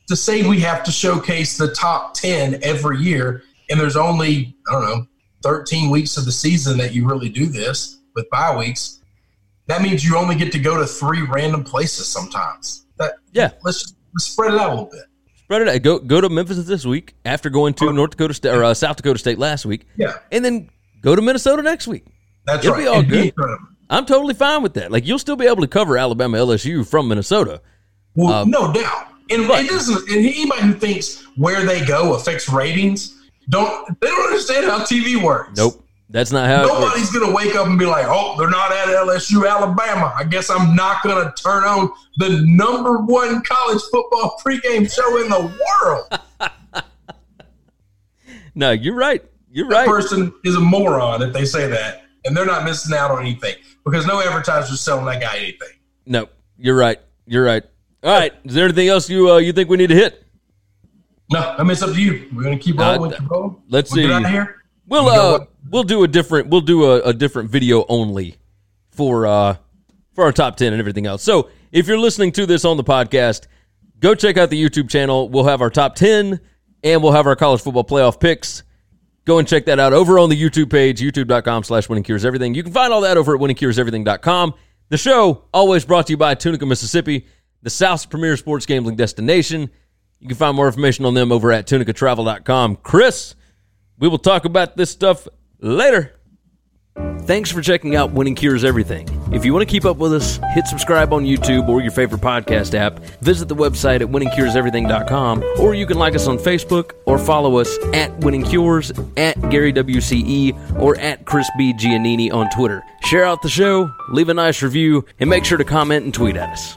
S3: To say we have to showcase the top 10 every year, and there's only, I don't know, 13 weeks of the season that you really do this with bye weeks, that means you only get to go to three random places sometimes. That
S2: Yeah.
S3: Let's, just, let's spread it out a little bit.
S2: Spread it out. Go go to Memphis this week after going to North Dakota State or uh, South Dakota State last week,
S3: Yeah.
S2: and then go to Minnesota next week.
S3: That's
S2: It'll
S3: right.
S2: be all
S3: And
S2: good. I'm totally fine with that. Like you'll still be able to cover Alabama LSU from Minnesota.
S3: Well, um, no doubt. And
S2: right.
S3: it doesn't. And anybody who thinks where they go affects ratings don't they don't understand how TV works.
S2: Nope, that's not how. It works.
S3: Nobody's gonna wake up and be like, "Oh, they're not at LSU, Alabama. I guess I'm not gonna turn on the number one college football pregame show in the world." *laughs*
S2: No, you're right. You're
S3: That
S2: right.
S3: person is a moron if they say that, and they're not missing out on anything because no advertiser's selling that guy anything.
S2: No, you're right. You're right. All right. Is there anything else you uh, you think we need to hit?
S3: No, I mean it's up to you. We're gonna keep
S2: Uh,
S3: rolling. keep rolling.
S2: let's
S3: We'll
S2: see.
S3: Get out of here.
S2: We'll uh we'll do a different we'll do a, a different video only for uh for our top ten and everything else. So if you're listening to this on the podcast, go check out the YouTube channel. We'll have our top ten and we'll have our college football playoff picks. Go and check that out over on the YouTube page, youtube.com slash winning cures everything. You can find all that over at winningcureseverything.com. The show always brought to you by Tunica, Mississippi, the South's premier sports gambling destination. You can find more information on them over at tunicatravel.com. Chris, we will talk about this stuff later. Thanks for checking out Winning Cures Everything. If you want to keep up with us, hit subscribe on YouTube or your favorite podcast app. Visit the website at winningcureseverything.com, or you can like us on Facebook or follow us at Winning Cures, at Gary WCE, or at Chris B. Giannini on Twitter. Share out the show, leave a nice review, and make sure to comment and tweet at us.